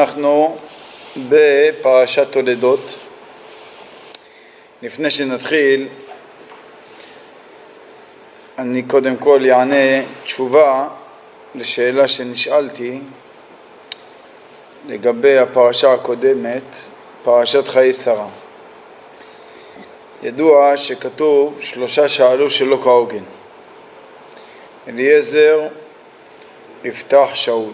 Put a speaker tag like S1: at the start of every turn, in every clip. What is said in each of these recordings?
S1: אנחנו בפרשת תולדות. לפני שנתחיל, אני קודם כל אענה תשובה לשאלה שנשאלתי לגבי הפרשה הקודמת, פרשת חיי שרה. ידוע שכתוב שלושה שאלו שלא כהוגן. אליעזר, יפתח, שאול.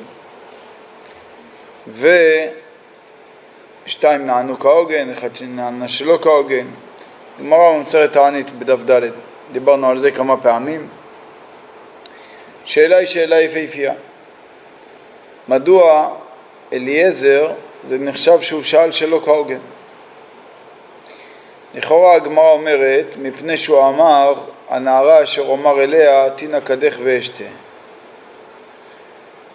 S1: ושתיים נענו כהוגן, אחד נענה שלא כהוגן. גמרא במסרת תענית בדף ד', דיברנו על זה כמה פעמים. שאלה היא שאלה יפהפייה. מדוע אליעזר זה נחשב שהוא שאל שלא כהוגן? לכאורה הגמרא אומרת, מפני שהוא אמר, הנערה אשר אומר אליה, תינא קדך ואשתה.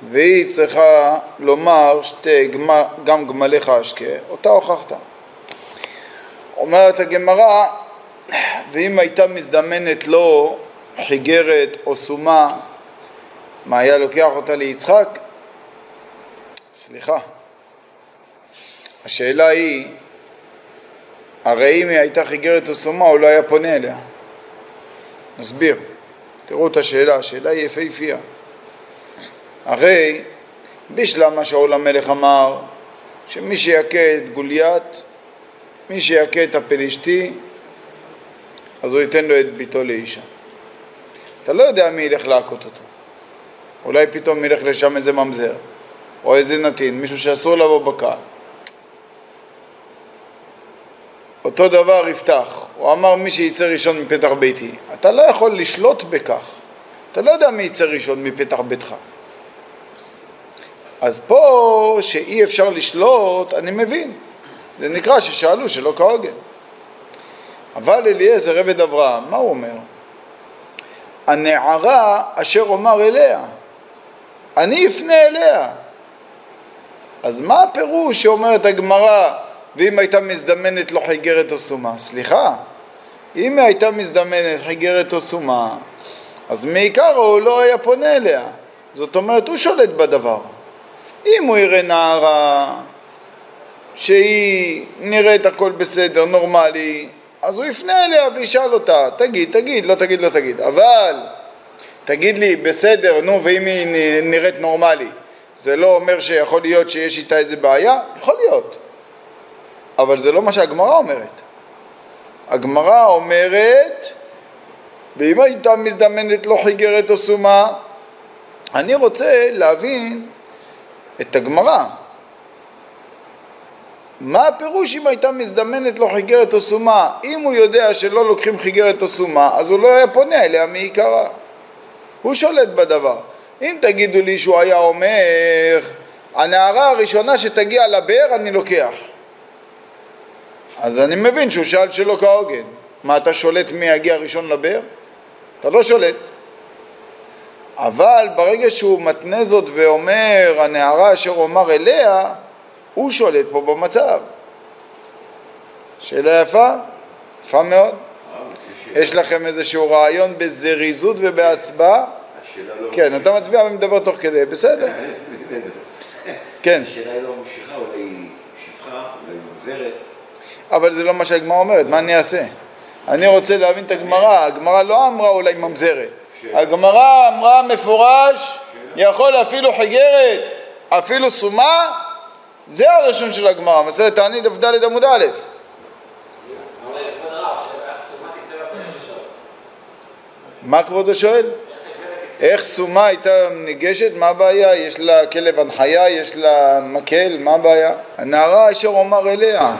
S1: והיא צריכה לומר שתי גמל, גם גמליך אשקה, אותה הוכחת. אומרת הגמרא, ואם הייתה מזדמנת לו חיגרת או סומה, מה היה לוקח אותה ליצחק? סליחה. השאלה היא, הרי אם היא הייתה חיגרת או סומה, הוא לא היה פונה אליה. נסביר. תראו את השאלה, השאלה היא יפהפייה. הרי בשלב מה שאול המלך אמר שמי שיכה את גוליית, מי שיכה את הפלישתי, אז הוא ייתן לו את ביתו לאישה. אתה לא יודע מי ילך להכות אותו. אולי פתאום ילך לשם איזה ממזר, או איזה נתין, מישהו שאסור לבוא בקהל. אותו דבר יפתח, הוא אמר מי שיצא ראשון מפתח ביתי. אתה לא יכול לשלוט בכך, אתה לא יודע מי יצא ראשון מפתח ביתך. אז פה שאי אפשר לשלוט, אני מבין. זה נקרא ששאלו שלא כהוגן. אבל אליעזר עבד אברהם, מה הוא אומר? הנערה אשר אומר אליה, אני אפנה אליה. אז מה הפירוש שאומרת הגמרא, ואם הייתה מזדמנת לו חיגרת או סומה? סליחה, אם הייתה מזדמנת חיגרת או סומה, אז מעיקר הוא לא היה פונה אליה. זאת אומרת, הוא שולט בדבר. אם הוא יראה נערה שהיא נראית הכל בסדר, נורמלי, אז הוא יפנה אליה וישאל אותה, תגיד, תגיד, לא תגיד, לא תגיד. אבל תגיד לי, בסדר, נו, ואם היא נראית נורמלי, זה לא אומר שיכול להיות שיש איתה איזה בעיה? יכול להיות. אבל זה לא מה שהגמרא אומרת. הגמרא אומרת, ואם הייתה מזדמנת לו חיגרת או סומה, אני רוצה להבין את הגמרא. מה הפירוש אם הייתה מזדמנת לו חיגרת או סומה? אם הוא יודע שלא לוקחים חיגרת או סומה, אז הוא לא היה פונה אליה מעיקרה. הוא שולט בדבר. אם תגידו לי שהוא היה אומר, הנערה הראשונה שתגיע לבאר אני לוקח. אז אני מבין שהוא שאל שלא כהוגן. מה, אתה שולט מי יגיע ראשון לבאר? אתה לא שולט. אבל ברגע שהוא מתנה זאת ואומר הנערה אשר אומר אליה, הוא שולט פה במצב. שאלה יפה? יפה מאוד. יש לכם איזשהו רעיון בזריזות ובהצבעה? כן, אתה מצביע ומדבר תוך כדי, בסדר. כן.
S2: השאלה היא לא ממשיכה, אולי היא שפחה, אולי היא מוזרת.
S1: אבל זה לא מה שהגמרא אומרת, מה אני אעשה? אני רוצה להבין את הגמרא, הגמרא לא אמרה אולי ממזרת. הגמרא אמרה מפורש, יכול אפילו חיגרת, אפילו סומה, זה הלשון של הגמרא, מסרת תענית דף ד' עמוד א'. מה כבודו שואל? איך סומה הייתה ניגשת? מה הבעיה? יש לה כלב הנחיה? יש לה מקל? מה הבעיה? הנערה אשר אומר אליה.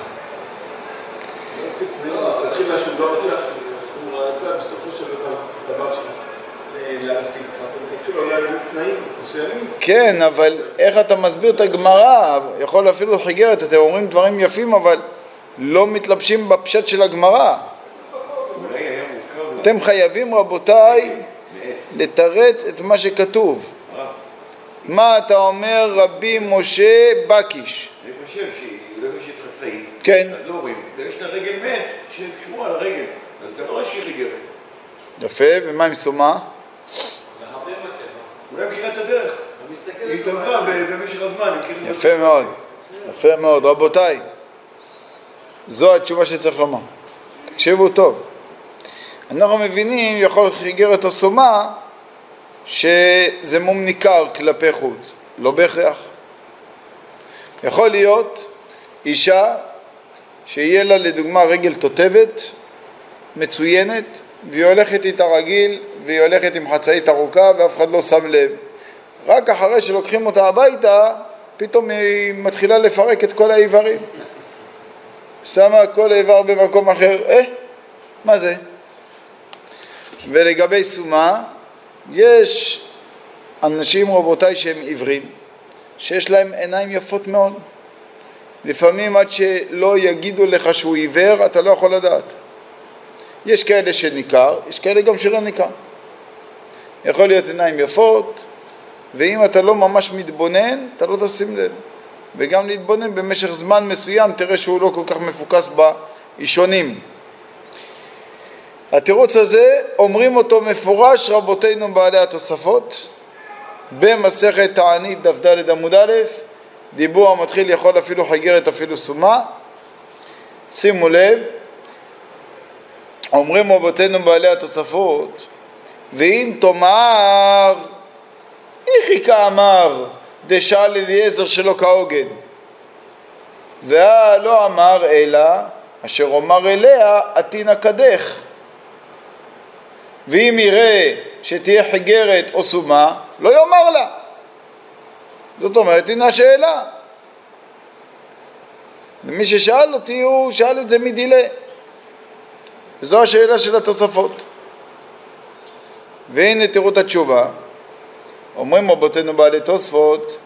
S1: כן, אבל איך אתה מסביר את הגמרא? יכול אפילו חיגרת, אתם אומרים דברים יפים, אבל לא מתלבשים בפשט של הגמרא. אתם חייבים, רבותיי, לתרץ את מה שכתוב. מה אתה אומר רבי משה בקיש?
S2: אני חושב שהיא לובשת חצאית,
S1: כן.
S2: אז לא רואים, ויש לה רגל מעץ שקשורה על הרגל, אז אתה לא רואה שהיא חיגרת.
S1: יפה, ומה עם סומה?
S2: אולי מכירה את הדרך. היא התעמבה ב- במשך הזמן, את
S1: יפה מאוד. יפה מאוד. רבותיי, זו התשובה שצריך לומר. תקשיבו טוב. אנחנו מבינים, יכול חיגרת הסומה, שזה מום ניכר כלפי חוץ. לא בהכרח. יכול להיות אישה שיהיה לה לדוגמה רגל תותבת מצוינת והיא הולכת איתה רגיל והיא הולכת עם חצאית ארוכה ואף אחד לא שם לב. רק אחרי שלוקחים אותה הביתה פתאום היא מתחילה לפרק את כל האיברים. שמה כל איבר במקום אחר, אה, מה זה? ולגבי סומה, יש אנשים רבותיי שהם עיוורים, שיש להם עיניים יפות מאוד. לפעמים עד שלא יגידו לך שהוא עיוור, אתה לא יכול לדעת. יש כאלה שניכר, יש כאלה גם שלא ניכר. יכול להיות עיניים יפות, ואם אתה לא ממש מתבונן, אתה לא תשים לב. וגם להתבונן במשך זמן מסוים, תראה שהוא לא כל כך מפוקס באישונים. התירוץ הזה, אומרים אותו מפורש רבותינו בעלי התוספות, במסכת תענית דף ד' עמוד א', דיבור המתחיל יכול אפילו חיגרת אפילו סומה. שימו לב, אומרים רבותינו בעלי התוספות, ואם תאמר, איכי כאמר, דשאל אליעזר שלא כהוגן, והלא אמר אלא, אשר אומר אליה, עתינא קדך. ואם יראה שתהיה חיגרת או סומה, לא יאמר לה. זאת אומרת, הנה השאלה. ומי ששאל אותי, הוא שאל את זה מדילה. וזו השאלה של התוספות. והנה תראו את התשובה. אומרים רבותינו בעלי תוספות,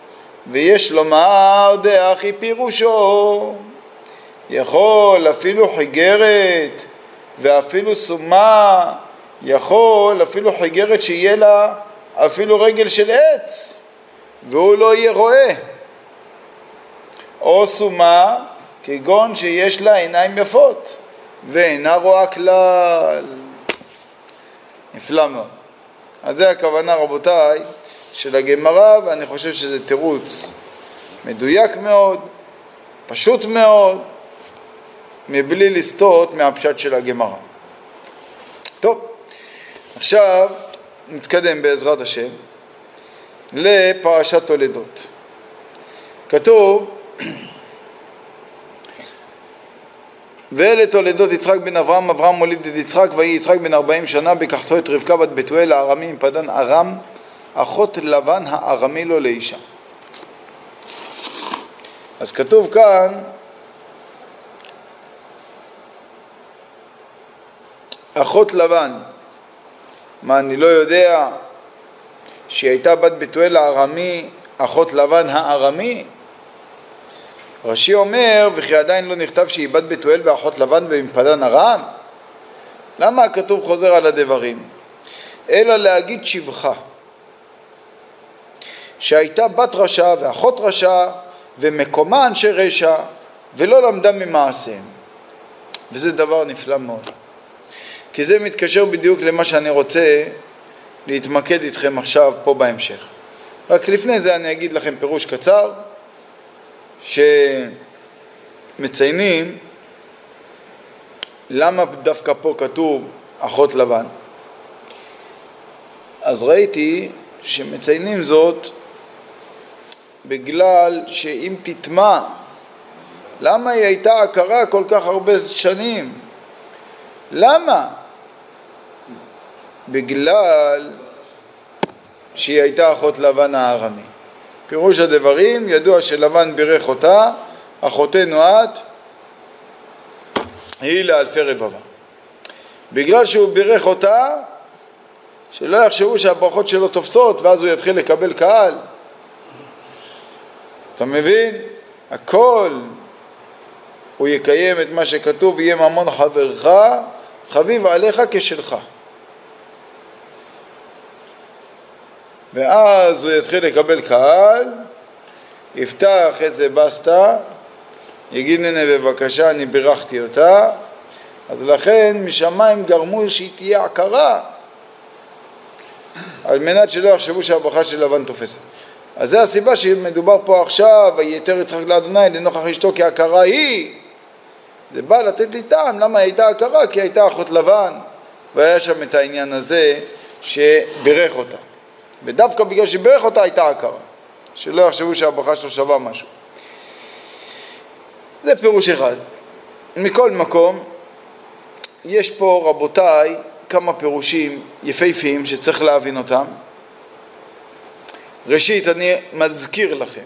S1: ויש לומר דאחי פירושו, יכול אפילו חיגרת ואפילו סומה, יכול אפילו חיגרת שיהיה לה אפילו רגל של עץ, והוא לא יהיה רואה. או סומה, כגון שיש לה עיניים יפות, ואינה רואה כלל. נפלא מאוד. אז זה הכוונה רבותיי של הגמרא, ואני חושב שזה תירוץ מדויק מאוד, פשוט מאוד, מבלי לסטות מהפשט של הגמרא. טוב, עכשיו נתקדם בעזרת השם לפרשת תולדות. כתוב ואלה תולדות יצחק בן אברהם, אברהם מוליד את יצחק, ויהי יצחק בן ארבעים שנה, בקחתו את רבקה בת בתואל הארמי עם פדן ארם, אחות לבן הארמי לו לאישה. אז כתוב כאן אחות לבן, מה אני לא יודע שהיא הייתה בת בתואל הארמי, אחות לבן הארמי? רש"י אומר, וכי עדיין לא נכתב שהיא בת בתואל ואחות לבן ומפדן ארם? למה הכתוב חוזר על הדברים? אלא להגיד שבחה, שהייתה בת רשע ואחות רשע ומקומה אנשי רשע ולא למדה ממעשיהם. וזה דבר נפלא מאוד. כי זה מתקשר בדיוק למה שאני רוצה להתמקד איתכם עכשיו פה בהמשך. רק לפני זה אני אגיד לכם פירוש קצר שמציינים למה דווקא פה כתוב אחות לבן. אז ראיתי שמציינים זאת בגלל שאם תטמע למה היא הייתה עקרה כל כך הרבה שנים? למה? בגלל שהיא הייתה אחות לבן הארמי. פירוש הדברים, ידוע שלבן בירך אותה, אחותנו את, היא לאלפי רבבה. בגלל שהוא בירך אותה, שלא יחשבו שהברכות שלו תופסות ואז הוא יתחיל לקבל קהל. אתה מבין? הכל הוא יקיים את מה שכתוב, יהיה ממון חברך, חביב עליך כשלך. ואז הוא יתחיל לקבל קהל, יפתח איזה בסטה, יגיד הנה בבקשה אני בירכתי אותה, אז לכן משמיים גרמו שהיא תהיה עקרה על מנת שלא יחשבו שהברכה של לבן תופסת. אז זה הסיבה שמדובר פה עכשיו, ויתר יצחק לאדוני לנוכח אשתו כי הכרה היא. זה בא לתת לי טעם למה היא הייתה הכרה, כי היא הייתה אחות לבן, והיה שם את העניין הזה שברך אותה. ודווקא בגלל שבירך אותה הייתה הכרה. שלא יחשבו שהברכה שלו שווה משהו. זה פירוש אחד. מכל מקום, יש פה, רבותיי, כמה פירושים יפהפיים שצריך להבין אותם. ראשית, אני מזכיר לכם,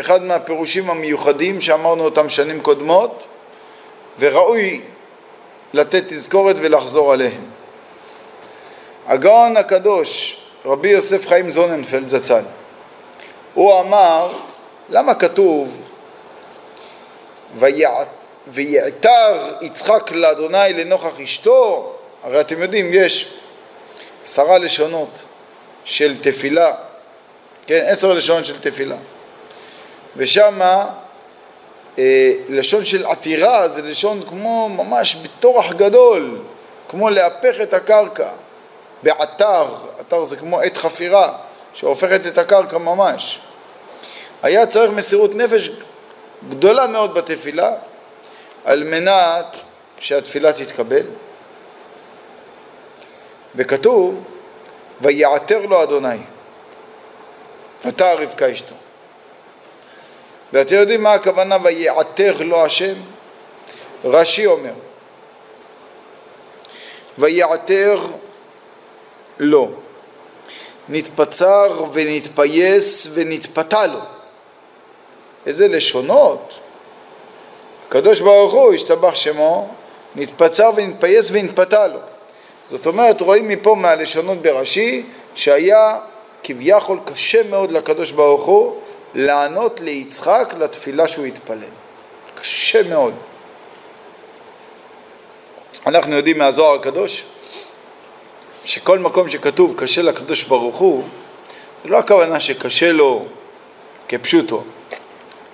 S1: אחד מהפירושים המיוחדים שאמרנו אותם שנים קודמות, וראוי לתת תזכורת ולחזור עליהם. הגאון הקדוש, רבי יוסף חיים זוננפלד זצ"ל, הוא אמר, למה כתוב ויעתר יצחק לאדוני לנוכח אשתו? הרי אתם יודעים, יש עשרה לשונות של תפילה, כן, עשר לשונות של תפילה. ושמה אה, לשון של עתירה זה לשון כמו ממש בטורח גדול, כמו להפך את הקרקע. בעתר, עתר זה כמו עת חפירה, שהופכת את הקרקע ממש. היה צריך מסירות נפש גדולה מאוד בתפילה על מנת שהתפילה תתקבל וכתוב ויעתר לו אדוני ותער רבקה אשתו ואתם יודעים מה הכוונה ויעתר לו השם? רש"י אומר ויעתר לו נתפצר ונתפייס ונתפתה לו. איזה לשונות. הקדוש ברוך הוא השתבח שמו נתפצר ונתפייס ונתפתה לו. זאת אומרת רואים מפה מהלשונות ברש"י שהיה כביכול קשה מאוד לקדוש ברוך הוא לענות ליצחק לתפילה שהוא התפלל. קשה מאוד. אנחנו יודעים מהזוהר הקדוש שכל מקום שכתוב קשה לקדוש ברוך הוא זה לא הכוונה שקשה לו כפשוטו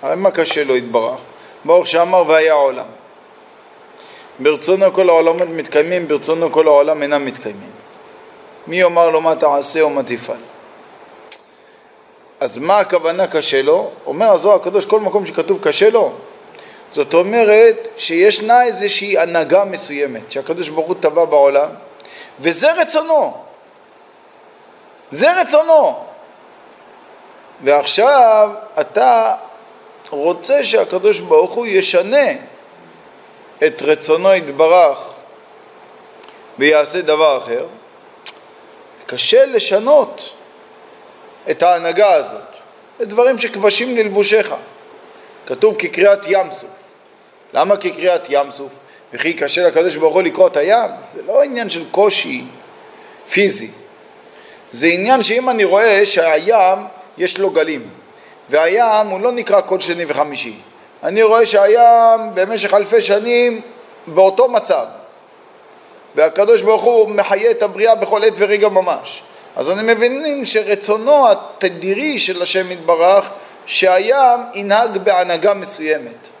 S1: הרי מה קשה לו יתברך? ברוך שאמר והיה עולם. ברצונו כל העולמות מתקיימים, ברצונו כל העולם אינם מתקיימים. מי יאמר לו מה תעשה או מה תפעל? אז מה הכוונה קשה לו? אומר הזוהר הקדוש, כל מקום שכתוב קשה לו, זאת אומרת שישנה איזושהי הנהגה מסוימת שהקדוש ברוך הוא טבע בעולם וזה רצונו. זה רצונו. ועכשיו אתה רוצה שהקדוש ברוך הוא ישנה את רצונו יתברך ויעשה דבר אחר, קשה לשנות את ההנהגה הזאת. זה דברים שכבשים ללבושיך. כתוב כקריאת ים סוף. למה כקריאת ים סוף? וכי קשה לקדוש ברוך הוא לקרוא את הים? זה לא עניין של קושי פיזי. זה עניין שאם אני רואה שהים יש לו גלים, והים הוא לא נקרא כל שני וחמישי. אני רואה שהים במשך אלפי שנים באותו מצב, והקדוש ברוך הוא מחיה את הבריאה בכל עת ורגע ממש. אז אני מבין שרצונו התדירי של השם יתברך שהים ינהג בהנהגה מסוימת.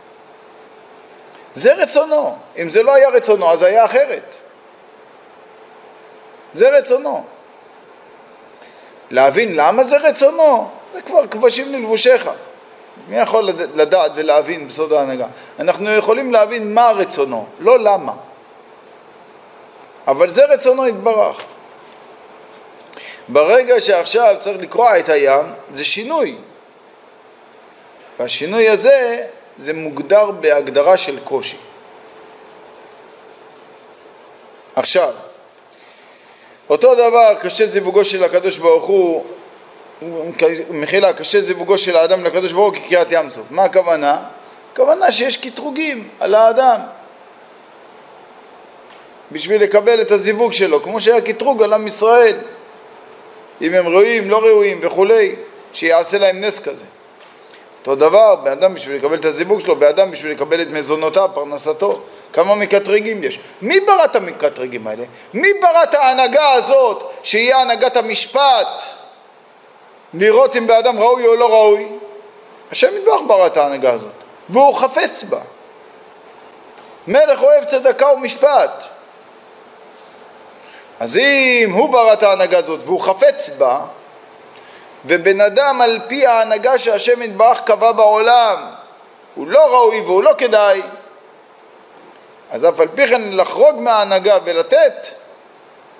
S1: זה רצונו. אם זה לא היה רצונו, אז היה אחרת. זה רצונו. להבין למה זה רצונו, זה כבר כבשים ללבושיך. מי יכול לדעת ולהבין בסוד ההנהגה? אנחנו יכולים להבין מה רצונו, לא למה. אבל זה רצונו יתברך. ברגע שעכשיו צריך לקרוע את הים, זה שינוי. והשינוי הזה, זה מוגדר בהגדרה של קושי. עכשיו, אותו דבר קשה זיווגו של הקדוש ברוך הוא מחילה, קשה זיווגו של האדם לקדוש ברוך הוא כקריאת ים סוף. מה הכוונה? הכוונה שיש קטרוגים על האדם בשביל לקבל את הזיווג שלו, כמו שהיה קטרוג על עם ישראל, אם הם ראויים, לא ראויים וכולי, שיעשה להם נס כזה. אותו דבר, בן אדם בשביל לקבל את הזיווג שלו, בן אדם בשביל לקבל את מזונותיו, פרנסתו. כמה מקטרגים יש? מי ברא את המקטרגים האלה? מי ברא את ההנהגה הזאת, שהיא הנהגת המשפט? לראות אם באדם ראוי או לא ראוי, השם יתברך ברא את ההנהגה הזאת, והוא חפץ בה. מלך אוהב צדקה ומשפט. אז אם הוא ברא את ההנהגה הזאת והוא חפץ בה, ובן אדם על פי ההנהגה שהשם יתברך קבע בעולם הוא לא ראוי והוא לא כדאי, אז אף על פי כן לחרוג מההנהגה ולתת,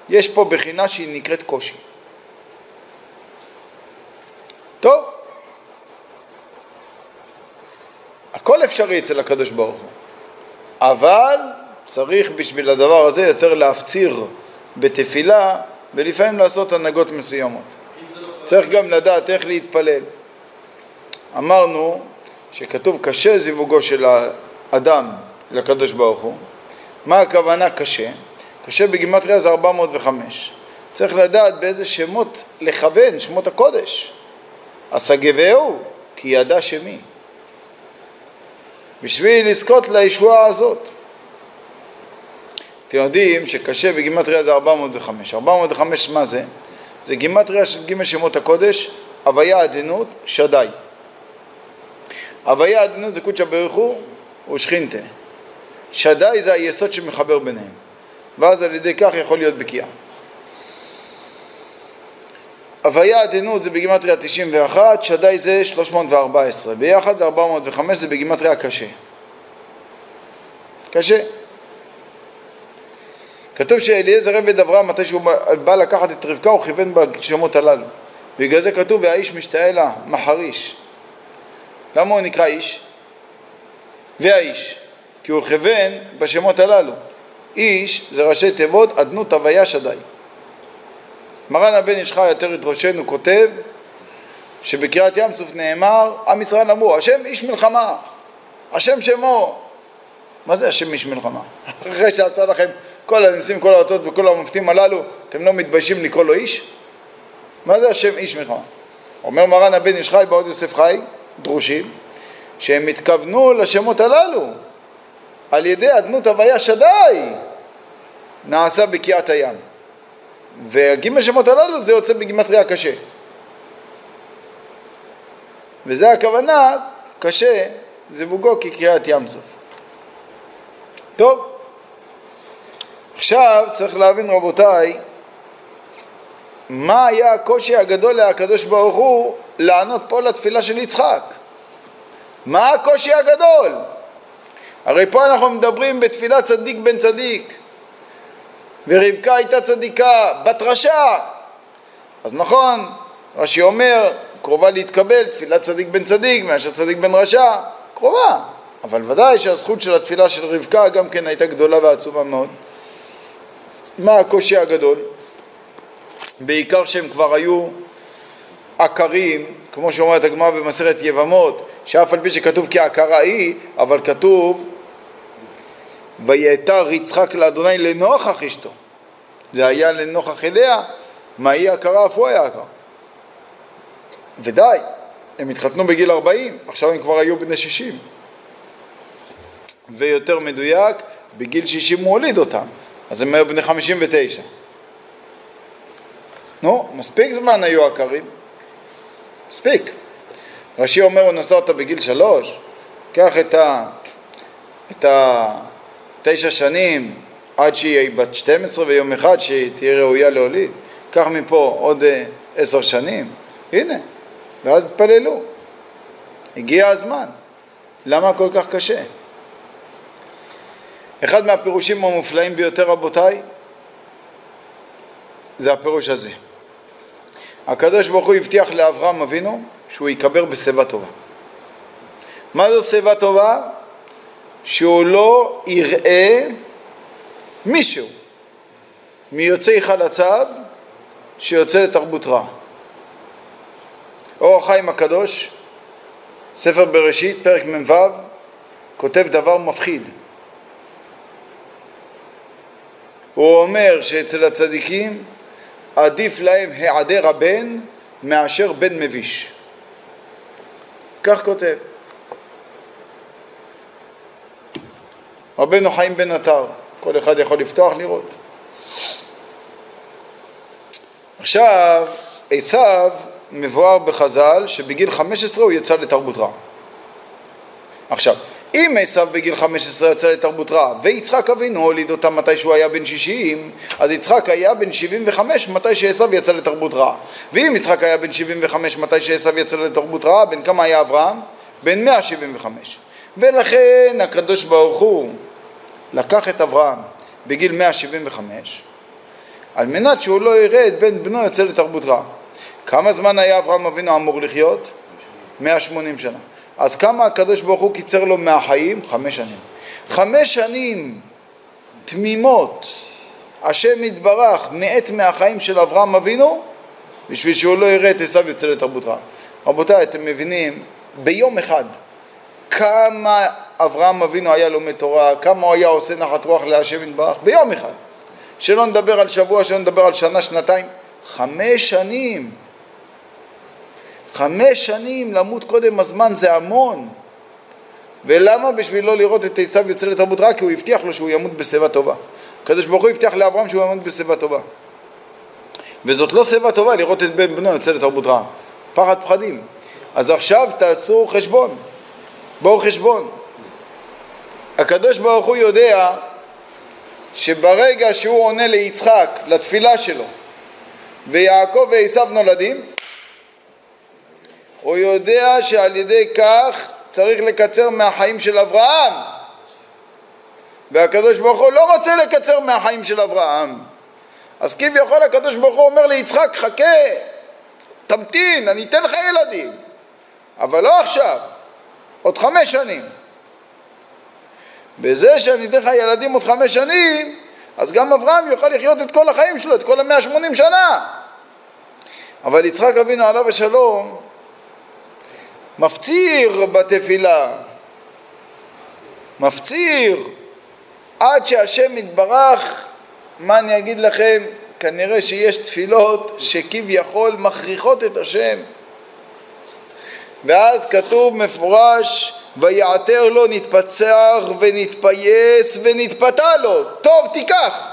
S1: יש פה בחינה שהיא נקראת קושי. טוב, הכל אפשרי אצל הקדוש ברוך הוא, אבל צריך בשביל הדבר הזה יותר להפציר בתפילה ולפעמים לעשות הנהגות מסוימות. צריך גם לדעת איך להתפלל. אמרנו שכתוב קשה זיווגו של האדם לקדוש ברוך הוא. מה הכוונה קשה? קשה בגימטריה זה 405. צריך לדעת באיזה שמות לכוון, שמות הקודש. אסגבהו, כי ידע שמי. בשביל לזכות לישועה הזאת. אתם יודעים שקשה בגימטריה זה 405. 405 מה זה? זה גימטריה של ג' שמות הקודש, הוויה עדינות, שדי. הוויה עדינות זה קודשא הוא ושכינתה. שדי זה היסוד שמחבר ביניהם. ואז על ידי כך יכול להיות בקיאה. הוויה עדינות זה בגימטריה 91, שדי זה 314, ביחד זה 405, זה בגימטריה קשה. קשה. כתוב שאליעזר עבד אברהם, מתי שהוא בא לקחת את רבקה, הוא כיוון בשמות הללו. בגלל זה כתוב, והאיש משתאה לה, מחריש. למה הוא נקרא איש? והאיש. כי הוא כיוון בשמות הללו. איש זה ראשי תיבות, אדנות הוויה שדי. מרן הבן איש חי יותר את ראשנו כותב שבקריאת ים סוף נאמר, עם ישראל אמרו, השם איש מלחמה, השם שמו. מה זה השם איש מלחמה? אחרי שעשה לכם כל הניסים, כל האותות וכל המופתים הללו, אתם לא מתביישים לקרוא לו איש? מה זה השם איש מלחמה? אומר מרן הבן איש חי בעוד יוסף חי, דרושים, שהם התכוונו לשמות הללו על ידי אדנות הוויה שדי נעשה בקיעת הים. והגימל שמות הללו זה יוצא בגימטריה קשה. וזה הכוונה, קשה, זיווגו כקריאת ים סוף. טוב, עכשיו צריך להבין רבותיי, מה היה הקושי הגדול להקדוש ברוך הוא לענות פה לתפילה של יצחק? מה הקושי הגדול? הרי פה אנחנו מדברים בתפילת צדיק בן צדיק ורבקה הייתה צדיקה, בת רשע אז נכון, רש"י אומר, קרובה להתקבל תפילת צדיק בן צדיק מאשר צדיק בן רשע, קרובה אבל ודאי שהזכות של התפילה של רבקה גם כן הייתה גדולה ועצומה מאוד מה הקושי הגדול? בעיקר שהם כבר היו עקרים, כמו שאומרת הגמרא במסכת יבמות, שאף על פי שכתוב כי עקרה היא, אבל כתוב ויעתר יצחק לאדוני לנוכח אשתו. זה היה לנוכח אליה, מה היא עקרה אף הוא היה עקר. ודי, הם התחתנו בגיל 40, עכשיו הם כבר היו בני 60. ויותר מדויק, בגיל 60 הוא הוליד אותם. אז הם היו בני חמישים ותשע. נו, מספיק זמן היו עקרים. מספיק. רש"י אומר, הוא נשא אותה בגיל שלוש, קח את, ה, את התשע שנים עד שהיא בת 12 ויום אחד שהיא תהיה ראויה להוליד, קח מפה עוד אה, עשר שנים, הנה, ואז תתפללו. הגיע הזמן. למה כל כך קשה? אחד מהפירושים המופלאים ביותר רבותיי זה הפירוש הזה. הקדוש ברוך הוא הבטיח לאברהם אבינו שהוא ייקבר בשיבה טובה. מה זו שיבה טובה? שהוא לא יראה מישהו מיוצאי חלציו שיוצא לתרבות רע. אור החיים הקדוש, ספר בראשית, פרק מ"ו, כותב דבר מפחיד. הוא אומר שאצל הצדיקים עדיף להם היעדר הבן מאשר בן מביש. כך כותב. רבנו חיים בן עטר, כל אחד יכול לפתוח לראות. עכשיו, עשיו מבואר בחז"ל שבגיל 15 הוא יצא לתרבות רע. עכשיו, אם עשיו בגיל 15 יצא לתרבות רעה, ויצחק אבינו הוליד אותה מתי שהוא היה בן 60, אז יצחק היה בן 75 מתי שעשיו יצא לתרבות רעה. ואם יצחק היה בן 75 מתי שעשיו יצא לתרבות רעה, בן כמה היה אברהם? בן 175. ולכן הקדוש ברוך הוא לקח את אברהם בגיל 175, על מנת שהוא לא יראה את בן בנו יוצא לתרבות רעה. כמה זמן היה אברהם אבינו אמור לחיות? 180 שנה. אז כמה הקדוש ברוך הוא קיצר לו מהחיים? חמש שנים. חמש שנים תמימות, השם יתברך מעט מהחיים של אברהם אבינו, בשביל שהוא לא יראה את עשיו יוצא לתרבות רעה. רבותיי, אתם מבינים, ביום אחד, כמה אברהם אבינו היה לומד תורה, כמה הוא היה עושה נחת רוח להשם יתברך, ביום אחד. שלא נדבר על שבוע, שלא נדבר על שנה, שנתיים, חמש שנים. חמש שנים למות קודם הזמן זה המון. ולמה? בשביל לא לראות את עשיו יוצא לתרבות רעה, כי הוא הבטיח לו שהוא ימות בשיבה טובה. הקדוש ברוך הוא הבטיח לאברהם שהוא ימות בשיבה טובה. וזאת לא שיבה טובה לראות את בן בנו יוצא לתרבות רעה. פחד פחדים. אז עכשיו תעשו חשבון. בואו חשבון. הקדוש ברוך הוא יודע שברגע שהוא עונה ליצחק, לתפילה שלו, ויעקב ועשיו נולדים, הוא יודע שעל ידי כך צריך לקצר מהחיים של אברהם. והקדוש ברוך הוא לא רוצה לקצר מהחיים של אברהם. אז כביכול הקדוש ברוך הוא אומר ליצחק חכה תמתין אני אתן לך ילדים. אבל לא עכשיו עוד חמש שנים. בזה שאני אתן לך ילדים עוד חמש שנים אז גם אברהם יוכל לחיות את כל החיים שלו, את כל המאה שמונים שנה. אבל יצחק אבינו עליו השלום מפציר בתפילה, מפציר. עד שהשם יתברך, מה אני אגיד לכם, כנראה שיש תפילות שכביכול מכריחות את השם. ואז כתוב מפורש ויעתר לו נתפצח ונתפייס ונתפתה לו טוב תיקח.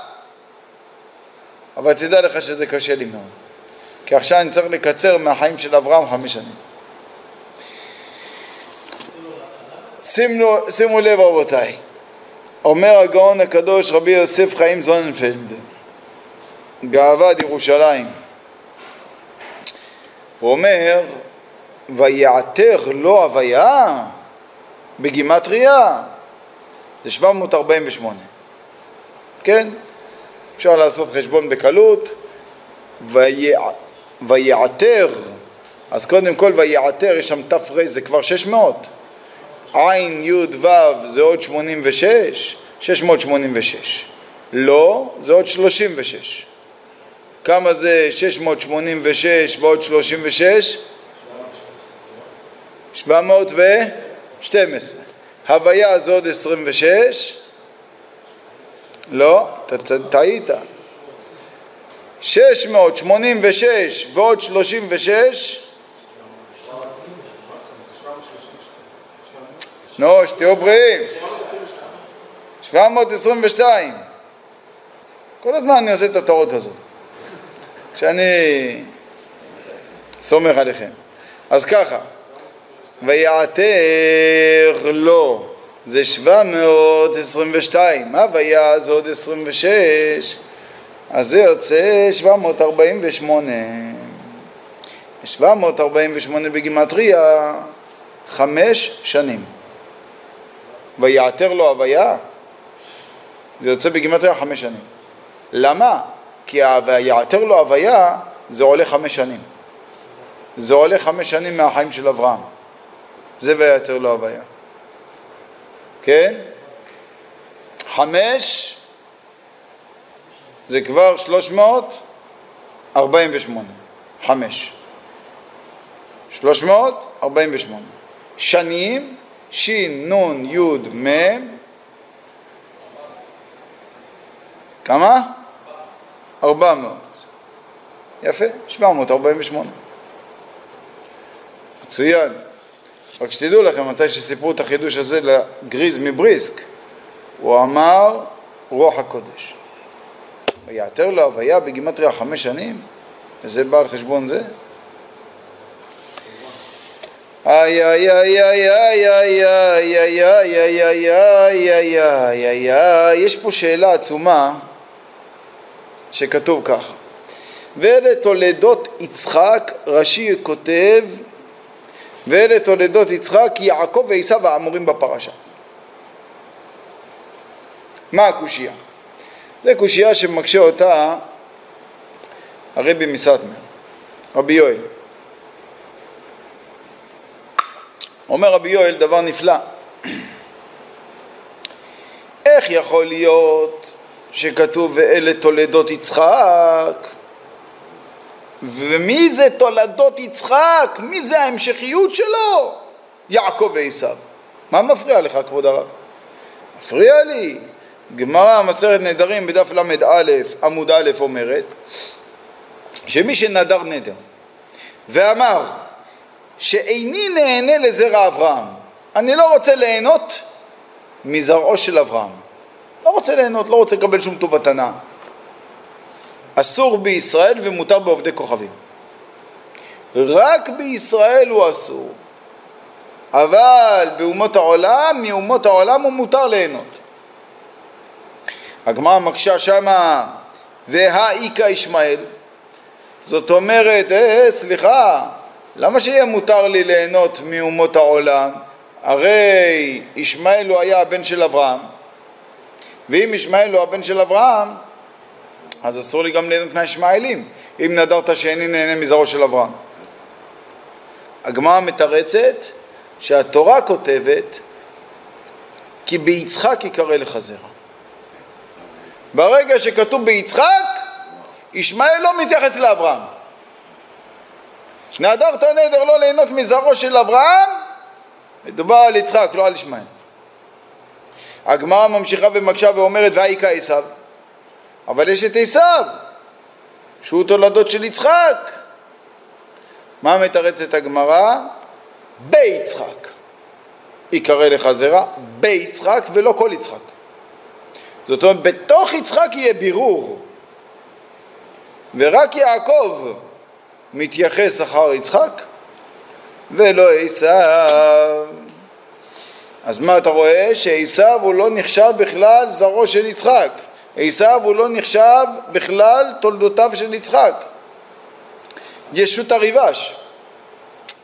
S1: אבל תדע לך שזה קשה לי מאוד. כי עכשיו אני צריך לקצר מהחיים של אברהם חמש שנים שימו, שימו לב רבותיי, אומר הגאון הקדוש רבי יוסף חיים זוננפלד, גאוות ירושלים, הוא אומר ויעתר לו הוויה בגימטריה זה 748 כן? אפשר לעשות חשבון בקלות. ויעתר אז קודם כל ויעתר יש שם תר זה כבר 600 עין י' ו' זה עוד 86, 686. לא, זה עוד 36. כמה זה 686 ועוד 36? 712. הוויה זה עוד 26? לא, אתה טעית. 686 ועוד 36 נו, שתהיו בריאים. 722. כל הזמן אני עושה את הטעות הזאת. שאני סומך עליכם. אז ככה, ויעתר לו, זה 722, הוויה זה עוד 26, אז זה יוצא 748. 748 בגימטריה, חמש שנים. ויעתר לו הוויה, זה יוצא בגימטריה חמש שנים. למה? כי ויעתר לו הוויה זה עולה חמש שנים. זה עולה חמש שנים מהחיים של אברהם. זה ויעתר לו הוויה. כן? חמש זה כבר שלוש מאות ארבעים ושמונה. חמש. שלוש מאות ארבעים ושמונה. שנים שין, נון, יוד, מם, כמה? ארבע מאות. יפה, שבע מאות ארבעים ושמונה. מצוין. רק שתדעו לכם, מתי שסיפרו את החידוש הזה לגריז מבריסק, הוא אמר רוח הקודש. ויעתר לו הוויה בגימטריה חמש שנים, וזה בא על חשבון זה? איי איי איי איי איי איי איי איי איי איי איי איי איי איי יש פה שאלה עצומה שכתוב כך ואלה תולדות יצחק, רש"י כותב ואלה תולדות יצחק, יעקב ועשיו האמורים בפרשה. מה הקושייה? זו קושייה שמקשה אותה הרבי מסטמר, רבי יואל. אומר רבי יואל דבר נפלא. איך יכול להיות שכתוב ואלה תולדות יצחק ומי זה תולדות יצחק? מי זה ההמשכיות שלו? יעקב ועשיו. מה מפריע לך כבוד הרב? מפריע לי. גמרא מסרת נדרים בדף ל"א עמוד א' אומרת שמי שנדר נדר ואמר שאיני נהנה לזרע אברהם, אני לא רוצה ליהנות מזרעו של אברהם. לא רוצה ליהנות, לא רוצה לקבל שום טובת הנאה. אסור בישראל ומותר בעובדי כוכבים. רק בישראל הוא אסור. אבל באומות העולם, מאומות העולם הוא מותר ליהנות. הגמרא מקשה שמה והאיכא ישמעאל זאת אומרת, אה, סליחה, למה שיהיה מותר לי ליהנות מאומות העולם? הרי ישמעאל הוא היה הבן של אברהם ואם ישמעאל הוא הבן של אברהם אז אסור לי גם ליהנות מהישמעאלים אם נדרת שאיני נהנה מזרעו של אברהם. הגמרא מתרצת שהתורה כותבת כי ביצחק יקרא לך זרע. ברגע שכתוב ביצחק, ישמעאל לא מתייחס לאברהם. נדרת נדר לא ליהנות מזרעו של אברהם, מדובר על יצחק, לא על ישמעאל. הגמרא ממשיכה ומקשה ואומרת והיכה עשיו אבל יש את עשיו שהוא תולדות של יצחק. מה מתרצת הגמרא? ביצחק. יקרא לך זרע ביצחק ולא כל יצחק. זאת אומרת בתוך יצחק יהיה בירור. ורק יעקב מתייחס אחר יצחק ולא עשיו אז מה אתה רואה? שעשיו הוא לא נחשב בכלל זרעו של יצחק. עשיו הוא לא נחשב בכלל תולדותיו של יצחק. ישות הריבש,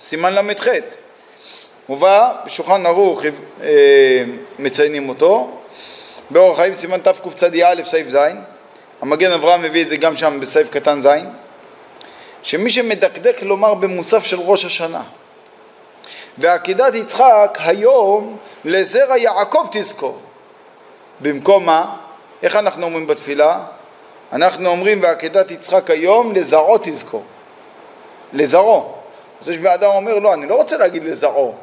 S1: סימן ל"ח. מובא בשולחן ערוך אה, מציינים אותו, באורח חיים סימן תקצ"א סעיף ז', המגן אברהם מביא את זה גם שם בסעיף קטן ז', שמי שמדקדק לומר במוסף של ראש השנה ועקידת יצחק היום לזרע יעקב תזכור. במקום מה? איך אנחנו אומרים בתפילה? אנחנו אומרים ועקדת יצחק היום לזרעו תזכור. לזרעו. אז יש בן אדם אומר לא, אני לא רוצה להגיד לזרעו.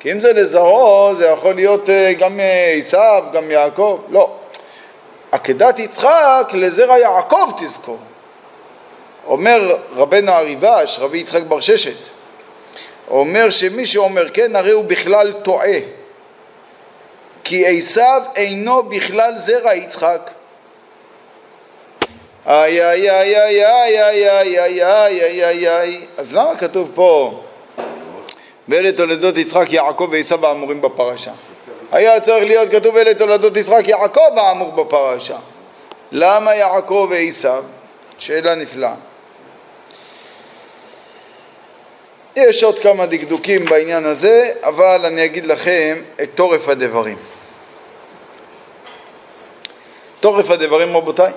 S1: כי אם זה לזרעו זה יכול להיות אה, גם אה, עשיו, גם יעקב. לא. עקדת יצחק לזרע יעקב תזכור. אומר רבנו הריבש, רבי יצחק בר ששת, אומר שמי שאומר כן הרי הוא בכלל טועה כי עשיו אינו בכלל זרע יצחק איי איי איי איי איי איי איי איי איי איי איי אז למה כתוב פה ואלה תולדות יצחק יעקב ועשיו האמורים בפרשה היה צריך להיות כתוב אלה תולדות יצחק יעקב האמור בפרשה למה יעקב ועשיו? שאלה נפלאה יש עוד כמה דקדוקים בעניין הזה, אבל אני אגיד לכם את תורף הדברים. תורף הדברים רבותיי,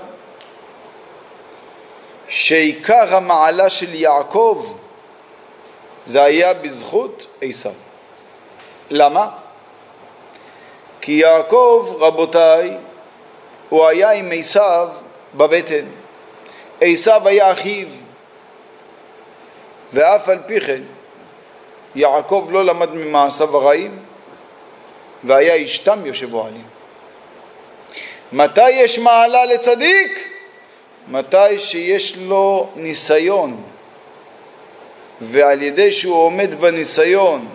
S1: שעיקר המעלה של יעקב זה היה בזכות עשיו. למה? כי יעקב, רבותיי, הוא היה עם עשיו בבטן. עשיו היה אחיו, ואף על פי כן יעקב לא למד ממעשיו הרעים והיה איש תם יושב אוהלים. מתי יש מעלה לצדיק? מתי שיש לו ניסיון ועל ידי שהוא עומד בניסיון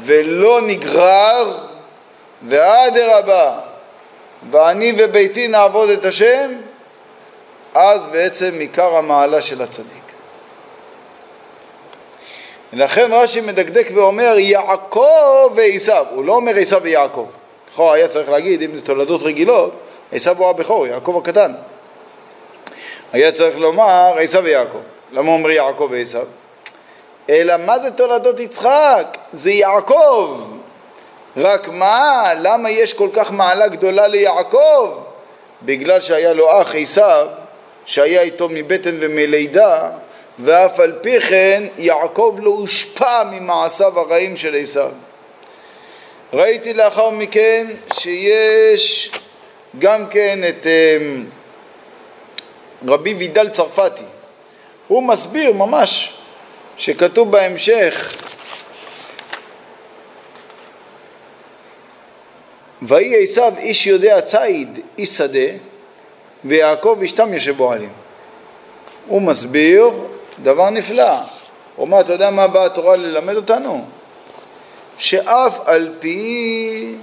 S1: ולא נגרר ואדרבה ואני וביתי נעבוד את השם אז בעצם עיקר המעלה של הצדיק. לכן רש"י מדקדק ואומר יעקב ועשיו, הוא לא אומר עשיו ויעקב. לכאורה היה צריך להגיד, אם זה תולדות רגילות, עשיו הוא הבכור, יעקב הקטן. היה צריך לומר עשיו ויעקב. למה הוא אומר יעקב ועשיו? אלא מה זה תולדות יצחק? זה יעקב. רק מה, למה יש כל כך מעלה גדולה ליעקב? בגלל שהיה לו אח עשיו, שהיה איתו מבטן ומלידה, ואף על פי כן יעקב לא הושפע ממעשיו הרעים של עשיו. ראיתי לאחר מכן שיש גם כן את אמ, רבי וידל צרפתי. הוא מסביר ממש שכתוב בהמשך ויהי עשיו איש יודע ציד איש שדה ויעקב אשתם יושבו עלים. הוא מסביר דבר נפלא. הוא אומר, אתה יודע מה באה התורה ללמד אותנו? שאף על פי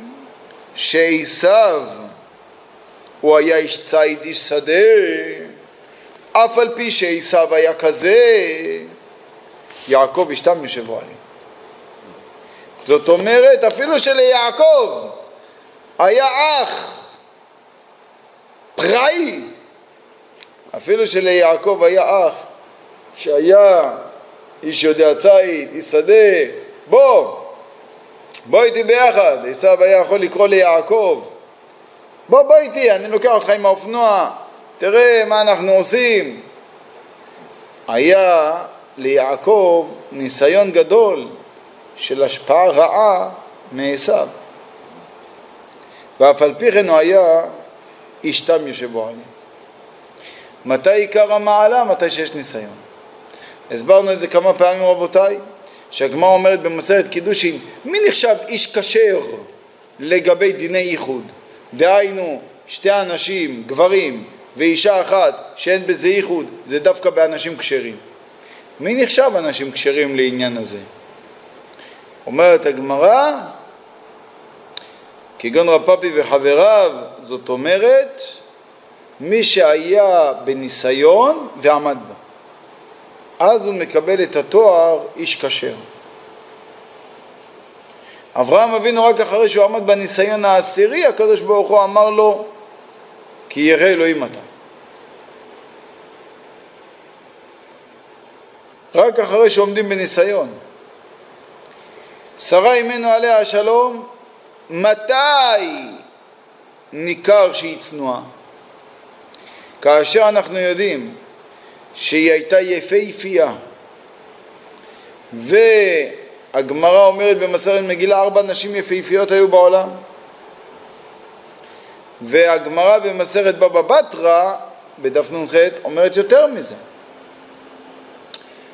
S1: שעשיו הוא היה איש ציד, איש שדה, אף על פי שעשיו היה כזה, יעקב אשתם יושבו עלים. זאת אומרת, אפילו שליעקב היה אח פראי, אפילו שליעקב היה אח שהיה איש יודע ציד, איש שדה, בוא, בוא איתי ביחד. עשיו היה יכול לקרוא ליעקב, בוא, בוא איתי, אני לוקח אותך עם האופנוע, תראה מה אנחנו עושים. היה ליעקב ניסיון גדול של השפעה רעה מעשיו. ואף על פי כן הוא היה איש תם יושבו עלים. מתי עיקר המעלה? מתי שיש ניסיון. הסברנו את זה כמה פעמים רבותיי, שהגמרא אומרת במסרת קידושין, מי נחשב איש כשר לגבי דיני ייחוד? דהיינו, שתי אנשים, גברים, ואישה אחת שאין בזה ייחוד, זה דווקא באנשים כשרים. מי נחשב אנשים כשרים לעניין הזה? אומרת הגמרא, כגון רב פאפי וחבריו, זאת אומרת, מי שהיה בניסיון ועמד בה. אז הוא מקבל את התואר איש כשר. אברהם אבינו רק אחרי שהוא עמד בניסיון העשירי, הקדוש ברוך הוא אמר לו, כי ירא אלוהים אתה. רק אחרי שעומדים בניסיון. שרה אימנו עליה השלום, מתי ניכר שהיא צנועה? כאשר אנחנו יודעים שהיא הייתה יפהפייה. והגמרא אומרת במסרת מגילה ארבע נשים יפהפיות היו בעולם. והגמרא במסרת בבא בתרא בדף נ"ח אומרת יותר מזה.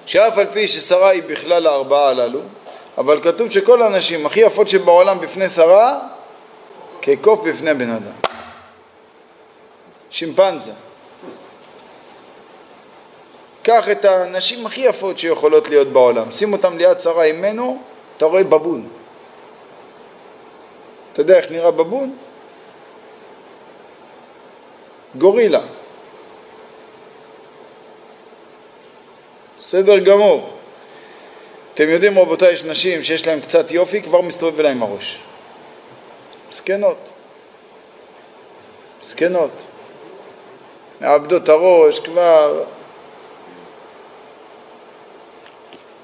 S1: שאף על פי ששרה היא בכלל הארבעה הללו אבל כתוב שכל הנשים הכי יפות שבעולם בפני שרה כקוף בפני בן אדם. שימפנזה קח את הנשים הכי יפות שיכולות להיות בעולם, שים אותן ליד שרה אימנו, אתה רואה בבון. אתה יודע איך נראה בבון? גורילה. בסדר גמור. אתם יודעים רבותיי, יש נשים שיש להן קצת יופי, כבר מסתובב להן הראש. מסכנות. מסכנות. מאבדות הראש כבר,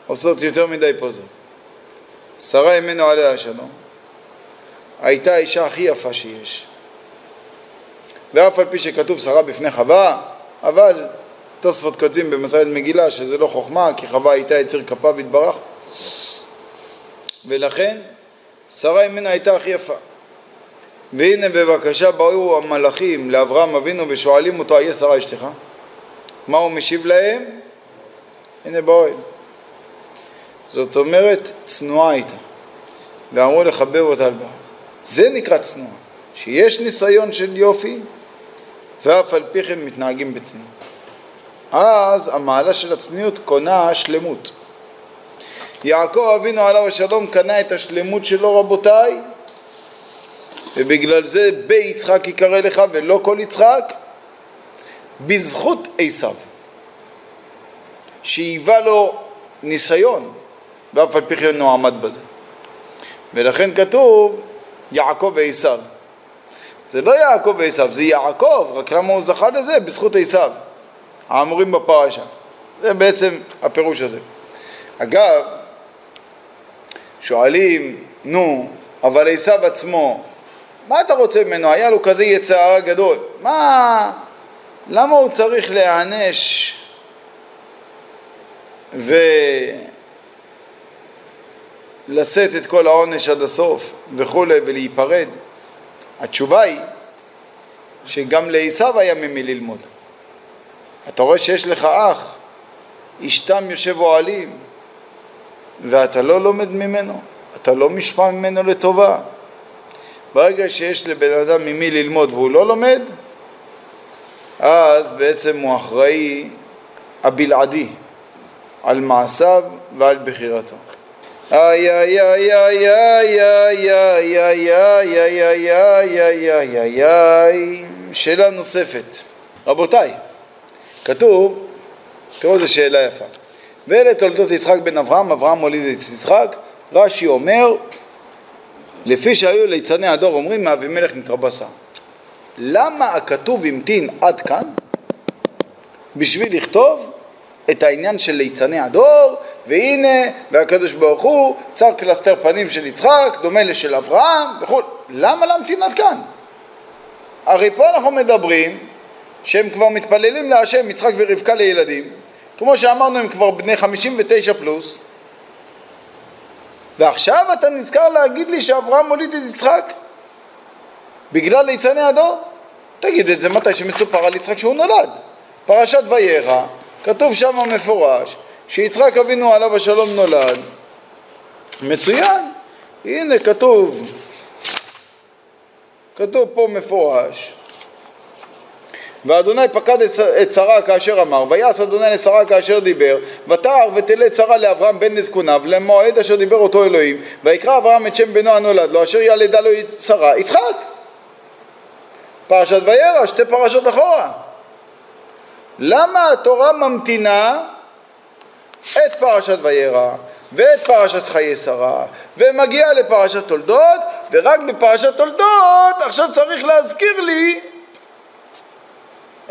S1: עושות יותר מדי פוזות. שרה אימנו עליה השלום הייתה האישה הכי יפה שיש. ואף על פי שכתוב שרה בפני חווה, אבל תוספות כותבים במסעד מגילה שזה לא חוכמה, כי חווה הייתה יציר כפיו יתברך, ולכן שרה אימנו הייתה הכי יפה. והנה בבקשה באו המלאכים לאברהם אבינו ושואלים אותו, איה שרה אשתך? מה הוא משיב להם? הנה באוהל. זאת אומרת, צנועה הייתה. ואמרו לחבב אותה על בעל. זה נקרא צנועה, שיש ניסיון של יופי, ואף על פי כן מתנהגים בצניעות. אז המעלה של הצניעות קונה שלמות. יעקב אבינו עליו השלום קנה את השלמות שלו רבותיי, ובגלל זה ביצחק יקרא לך ולא כל יצחק, בזכות עשיו, שהיווה לו ניסיון, ואף על פי כן הוא עמד בזה. ולכן כתוב יעקב ועשיו. זה לא יעקב ועשיו, זה יעקב, רק למה הוא זכה לזה? בזכות עשיו, האמורים בפרשה. זה בעצם הפירוש הזה. אגב, שואלים, נו, אבל עשיו עצמו, מה אתה רוצה ממנו? היה לו כזה יצרה גדול. מה, למה הוא צריך להיענש ולשאת את כל העונש עד הסוף וכולי ולהיפרד? התשובה היא שגם לעשו היה ממי ללמוד. אתה רואה שיש לך אח, אשתם יושב אוהלים, ואתה לא לומד ממנו, אתה לא משפע ממנו לטובה. ברגע שיש לבן אדם ממי ללמוד והוא לא לומד, אז בעצם הוא אחראי הבלעדי על מעשיו ועל בחירתו. איי איי איי איי איי איי איי איי איי איי איי איי איי איי שאלה נוספת. רבותיי, כתוב, תראו איזה שאלה יפה. ואלה תולדות יצחק בן אברהם, אברהם הוליד את יצחק, רש"י אומר, לפי שהיו ליצני הדור אומרים מאבימלך נתרבסה. למה הכתוב המתין עד כאן בשביל לכתוב את העניין של ליצני הדור, והנה, והקדוש ברוך הוא צר קלסתר פנים של יצחק, דומה לשל אברהם וכו'. למה להמתין עד כאן? הרי פה אנחנו מדברים שהם כבר מתפללים להשם, יצחק ורבקה לילדים, כמו שאמרנו הם כבר בני 59 פלוס, ועכשיו אתה נזכר להגיד לי שאברהם מוליד את יצחק? בגלל ליצני הדור? תגיד את זה מתי שמסופר על יצחק שהוא נולד. פרשת וירא, כתוב שם מפורש שיצחק אבינו עליו השלום נולד. מצוין, הנה כתוב, כתוב פה מפורש ואדוני פקד את שרה כאשר אמר, ויעש אדוני לשרה כאשר דיבר, ותער ותלד שרה לאברהם בן לזקוניו, למועד אשר דיבר אותו אלוהים, ויקרא אברהם את שם בנו הנולד לו, אשר ילדה לו שרה, יצחק. פרשת וירא, שתי פרשות אחורה. למה התורה ממתינה את פרשת וירא ואת פרשת חיי שרה ומגיעה לפרשת תולדות ורק בפרשת תולדות עכשיו צריך להזכיר לי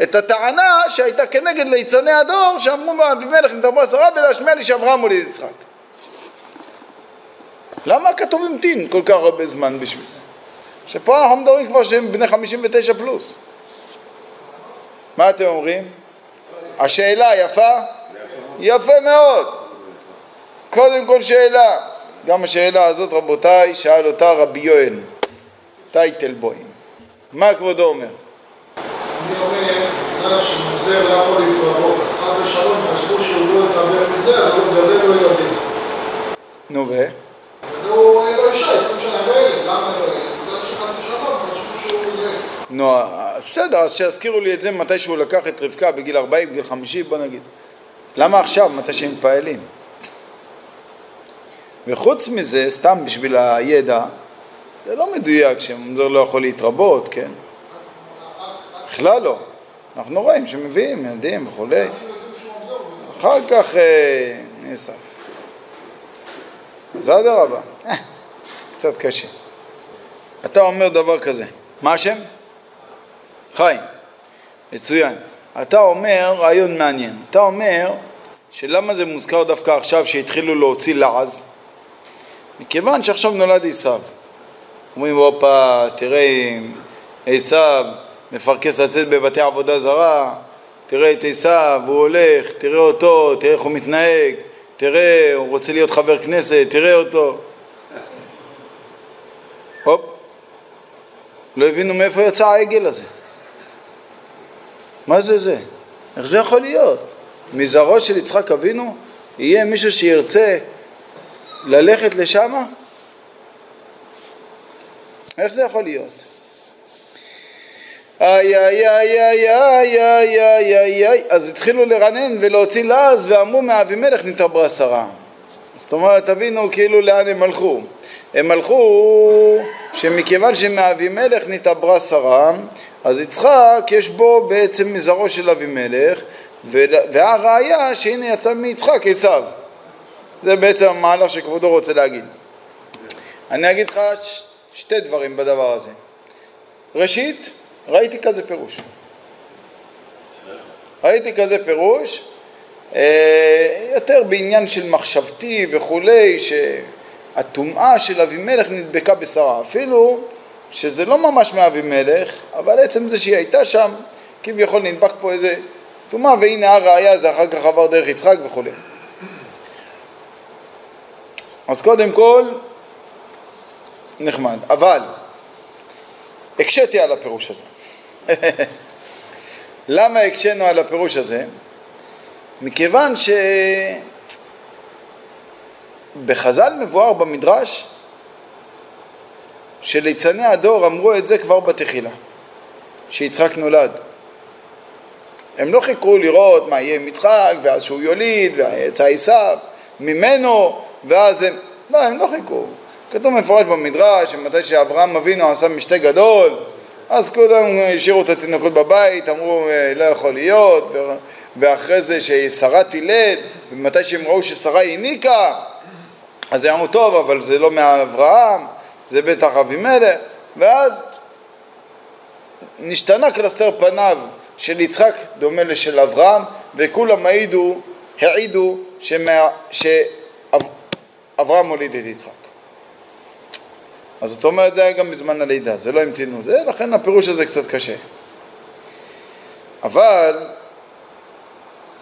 S1: את הטענה שהייתה כנגד ליצני הדור שאמרו לו אבימלך נתרבו עשרה ולהשמיע לי שאברהם מוליד יצחק. למה הכתוב המתין כל כך הרבה זמן בשביל זה? שפה אנחנו מדברים כבר שהם בני 59 פלוס. מה אתם אומרים? השאלה יפה? יפה מאוד. קודם כל שאלה. גם השאלה הזאת רבותיי שאל אותה רבי יואל טייטלבוים. מה כבודו אומר?
S3: אני אומר, בגלל שמוזר לא יכול להתרבות, אז חד ושלום חשבו שהוא לא מזה, ילדים.
S1: נו ו?
S3: וזהו, אין לו אישה, 20 שנה אין לו ילד, למה אין לו ילד? בגלל שחד ושלום חשבו שהוא זה.
S1: נו, בסדר, אז שיזכירו לי את זה מתי שהוא לקח את רבקה בגיל 40, בגיל 50, בוא נגיד. למה עכשיו, מתי שהם מתפעלים? וחוץ מזה, סתם בשביל הידע, זה לא מדויק שממזר לא יכול להתרבות, כן? בכלל לא. אנחנו רואים שמביאים ילדים וכולי. אחר כך אה, נאסף. אז אדרבה. אה, קצת קשה. אתה אומר דבר כזה, מה השם? חיים. מצוין. אתה אומר רעיון מעניין. אתה אומר שלמה זה מוזכר דווקא עכשיו שהתחילו להוציא לעז? מכיוון שעכשיו נולד עשיו. אומרים, הופה, תראה, עשיו מפרכס לצאת בבתי עבודה זרה, תראה את עשיו, הוא הולך, תראה אותו, תראה איך הוא מתנהג, תראה, הוא רוצה להיות חבר כנסת, תראה אותו. הופ, לא הבינו מאיפה יצא העגל הזה. מה זה זה? איך זה יכול להיות? מזרעו של יצחק אבינו יהיה מישהו שירצה ללכת לשמה? איך זה יכול להיות? איי איי איי איי איי איי איי איי איי אז התחילו לרנן ולהוציא לעז ואמרו מאבימלך נתעברה שרה זאת אומרת תבינו כאילו לאן הם הלכו הם הלכו שמכיוון שמאבימלך נתעברה שרה אז יצחק יש בו בעצם מזרעו של אבימלך והראיה שהנה יצא מיצחק עשיו זה בעצם המהלך שכבודו רוצה להגיד. אני אגיד לך ש- שתי דברים בדבר הזה. ראשית, ראיתי כזה פירוש. ראיתי כזה פירוש, אה, יותר בעניין של מחשבתי וכולי, שהטומאה של אבימלך נדבקה בשרה. אפילו שזה לא ממש מאבימלך, אבל עצם זה שהיא הייתה שם, כביכול נדבק פה איזה טומאה, והנה הראיה זה אחר כך עבר דרך יצחק וכולי. אז קודם כל, נחמד. אבל, הקשיתי על הפירוש הזה. למה הקשינו על הפירוש הזה? מכיוון שבחז"ל מבואר במדרש שליצני הדור אמרו את זה כבר בתחילה, שיצחק נולד. הם לא חיכו לראות מה יהיה עם יצחק, ואז שהוא יוליד, ויצא עשיו ממנו, ואז הם... לא, הם לא חיכו. כתוב מפורש במדרש, שמתי שאברהם אבינו עשה משתה גדול, אז כולם השאירו את התינוקות בבית, אמרו לא יכול להיות, ואחרי זה ששרה תילד, ומתי שהם ראו ששרה הניקה, אז הם אמרו טוב, אבל זה לא מאברהם, זה בטח אבימלך, ואז נשתנה קלסתר פניו של יצחק דומה לשל אברהם, וכולם העידו, העידו שמה, שאברהם הוליד את יצחק. אז זאת אומרת, זה היה גם בזמן הלידה, זה לא המתינו, זה, לכן הפירוש הזה קצת קשה. אבל,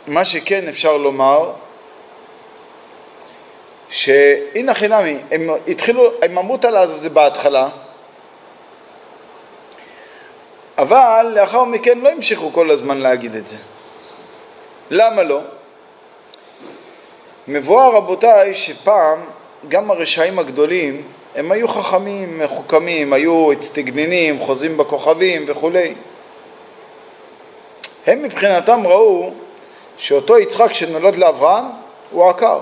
S1: מה שכן אפשר לומר, שהנה חינמי, הם התחילו, הם אמרו את הלעז בהתחלה, אבל לאחר מכן לא המשיכו כל הזמן להגיד את זה. למה לא? מבואר רבותיי שפעם גם הרשעים הגדולים הם היו חכמים, מחוכמים, היו אצטגנינים, חוזים בכוכבים וכולי. הם מבחינתם ראו שאותו יצחק שנולד לאברהם הוא עקר.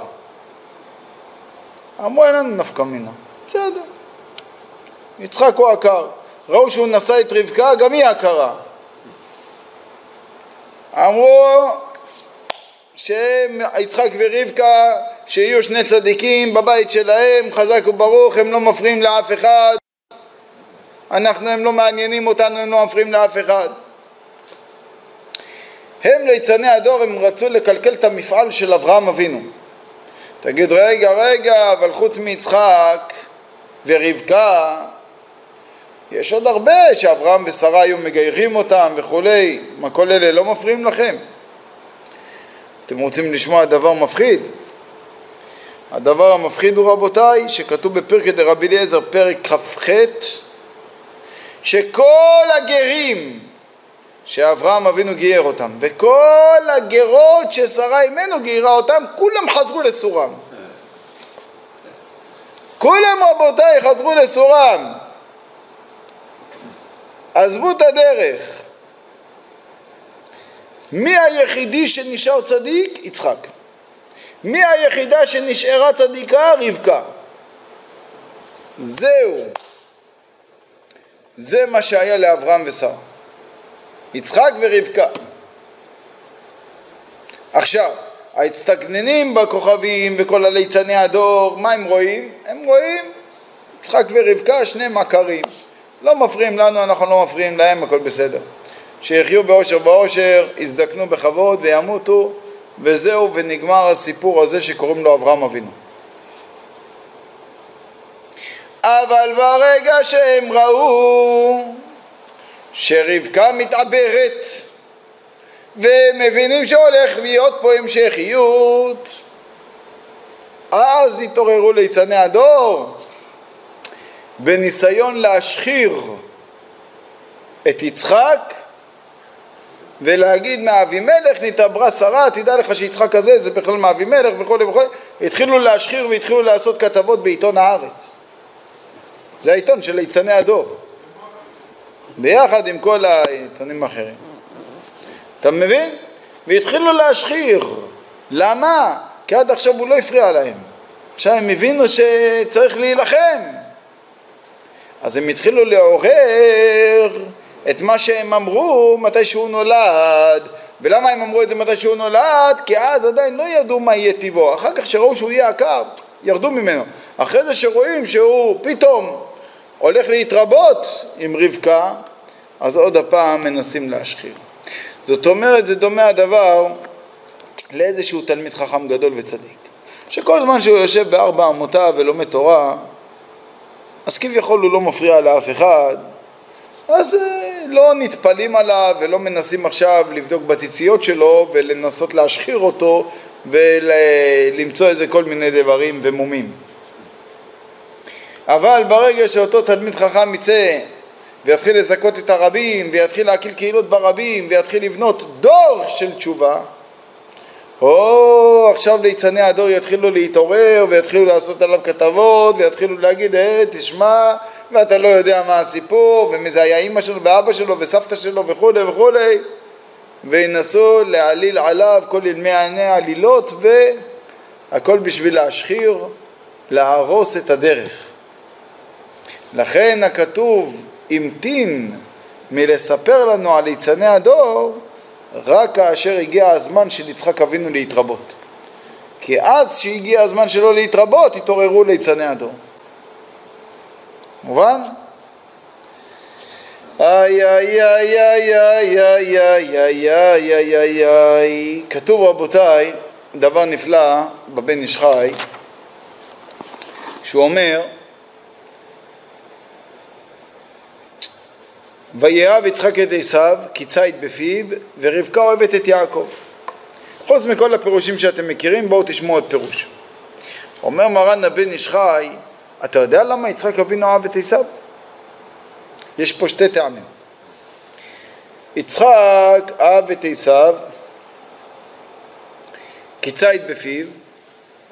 S1: אמרו אין לנו נפקא מינה, בסדר. יצחק הוא עקר. ראו שהוא נשא את רבקה, גם היא עקרה. אמרו שיצחק ורבקה שיהיו שני צדיקים בבית שלהם, חזק וברוך, הם לא מפריעים לאף אחד, אנחנו, הם לא מעניינים אותנו, הם לא מפריעים לאף אחד. הם ליצני הדור, הם רצו לקלקל את המפעל של אברהם אבינו. תגיד, רגע, רגע, אבל חוץ מיצחק ורבקה, יש עוד הרבה שאברהם ושרה היו מגיירים אותם וכולי, מה כל אלה לא מפריעים לכם? אתם רוצים לשמוע דבר מפחיד? הדבר המפחיד הוא רבותיי, שכתוב בפרקי דרבי אליעזר פרק כ"ח, שכל הגרים שאברהם אבינו גייר אותם, וכל הגרות ששרה אימנו גיירה אותם, כולם חזרו לסורם. כולם רבותיי חזרו לסורם. עזבו את הדרך. מי היחידי שנשאר צדיק? יצחק. מי היחידה שנשארה צדיקה? רבקה. זהו. זה מה שהיה לאברהם ושרה. יצחק ורבקה. עכשיו, ההצטגננים בכוכבים וכל הליצני הדור, מה הם רואים? הם רואים יצחק ורבקה, שני מכרים. לא מפריעים לנו, אנחנו לא מפריעים להם, הכל בסדר. שיחיו באושר באושר, יזדקנו בכבוד וימותו, וזהו, ונגמר הסיפור הזה שקוראים לו אברהם אבינו. אבל ברגע שהם ראו שרבקה מתעברת ומבינים שהולך להיות פה המשכיות, אז התעוררו ליצני הדור בניסיון להשחיר את יצחק ולהגיד מאבימלך נתעברה שרה, תדע לך שיצחק הזה זה בכלל מאבימלך וכולי וכולי, התחילו להשחיר והתחילו לעשות כתבות בעיתון הארץ. זה העיתון של ליצני הדור, ביחד עם כל העיתונים האחרים. אתה מבין? והתחילו להשחיר. למה? כי עד עכשיו הוא לא הפריע להם. עכשיו הם הבינו שצריך להילחם. אז הם התחילו לעורר את מה שהם אמרו מתי שהוא נולד. ולמה הם אמרו את זה מתי שהוא נולד? כי אז עדיין לא ידעו מה יהיה טיבו. אחר כך שראו שהוא יהיה עקר, ירדו ממנו. אחרי זה שרואים שהוא פתאום הולך להתרבות עם רבקה, אז עוד הפעם מנסים להשחיר. זאת אומרת, זה דומה הדבר לאיזשהו תלמיד חכם גדול וצדיק, שכל זמן שהוא יושב בארבע אמותיו ולומד תורה, אז כביכול הוא לא מפריע לאף אחד, אז אה, לא נטפלים עליו ולא מנסים עכשיו לבדוק בציציות שלו ולנסות להשחיר אותו ולמצוא איזה כל מיני דברים ומומים. אבל ברגע שאותו תלמיד חכם יצא ויתחיל לזכות את הרבים ויתחיל להקים קהילות ברבים ויתחיל לבנות דור של תשובה או עכשיו ליצני הדור יתחילו להתעורר ויתחילו לעשות עליו כתבות ויתחילו להגיד אה תשמע ואתה לא יודע מה הסיפור ומי זה היה אימא שלו ואבא שלו וסבתא שלו וכולי וכולי וינסו להעליל עליו כל ילמי עני עלילות והכל בשביל להשחיר, להרוס את הדרך. לכן הכתוב המתין מלספר לנו על ליצני הדור רק כאשר הגיע הזמן של יצחק אבינו להתרבות. כי אז שהגיע הזמן שלו להתרבות התעוררו ליצני הדור. מובן? איי איי איי איי איי איי איי איי איי איי איי כתוב רבותיי דבר נפלא בבן איש חי שהוא אומר ויאהב יצחק את עשיו כי ציד בפיו ורבקה אוהבת את יעקב. חוץ מכל הפירושים שאתם מכירים בואו תשמעו עוד פירוש. אומר מרן הבן איש חי אתה יודע למה יצחק אבינו אהב את עשיו? יש פה שתי טעמים. יצחק אהב את עשיו כי ציד בפיו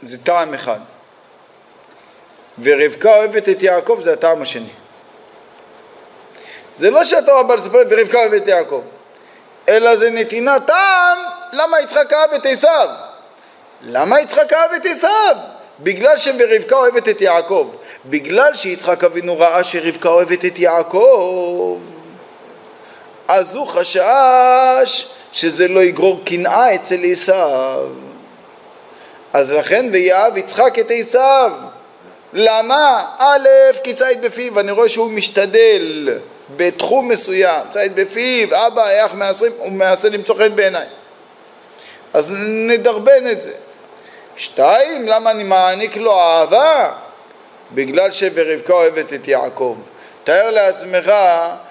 S1: זה טעם אחד ורבקה אוהבת את יעקב זה הטעם השני. זה לא שהתורה באה לספר ורבקה את יעקב, אלא זה נתינת טעם למה יצחק אהב את עשיו. למה יצחק אהב את עשיו? בגלל שרבקה אוהבת את יעקב. בגלל שיצחק אבינו ראה שרבקה אוהבת את יעקב, אז הוא חשש שזה לא יגרור קנאה אצל עשיו. אז לכן ויאהב יצחק את עשיו. למה? א', כי ציד בפיו, אני רואה שהוא משתדל בתחום מסוים, בפיו, אבא, איך מעשרים, הוא מנסה למצוא חן בעיניי. אז נדרבן את זה. שתיים, למה אני מעניק לו אהבה? בגלל ש"ורבקה אוהבת את יעקב". תאר לעצמך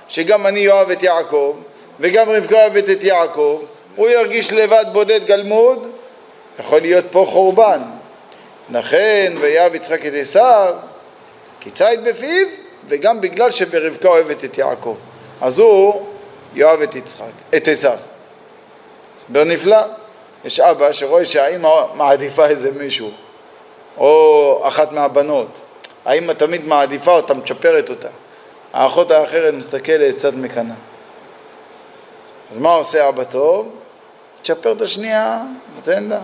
S1: שגם אני אוהב את יעקב וגם רבקה אוהבת את יעקב, הוא ירגיש לבד בודד גלמוד, יכול להיות פה חורבן. לכן ויאהב יצחק את עשיו כי ציד בפיו וגם בגלל ש"ורבקה אוהבת את יעקב". אז הוא יאהב את יצחק, את עשיו. הסבר נפלא. יש אבא שרואה שהאימא מעדיפה איזה מישהו, או אחת מהבנות. האימא תמיד מעדיפה אותה, מצ'פרת אותה. האחות האחרת מסתכלת קצת מקנאה. אז מה עושה אבא טוב? תשפר את השנייה, נותן לה.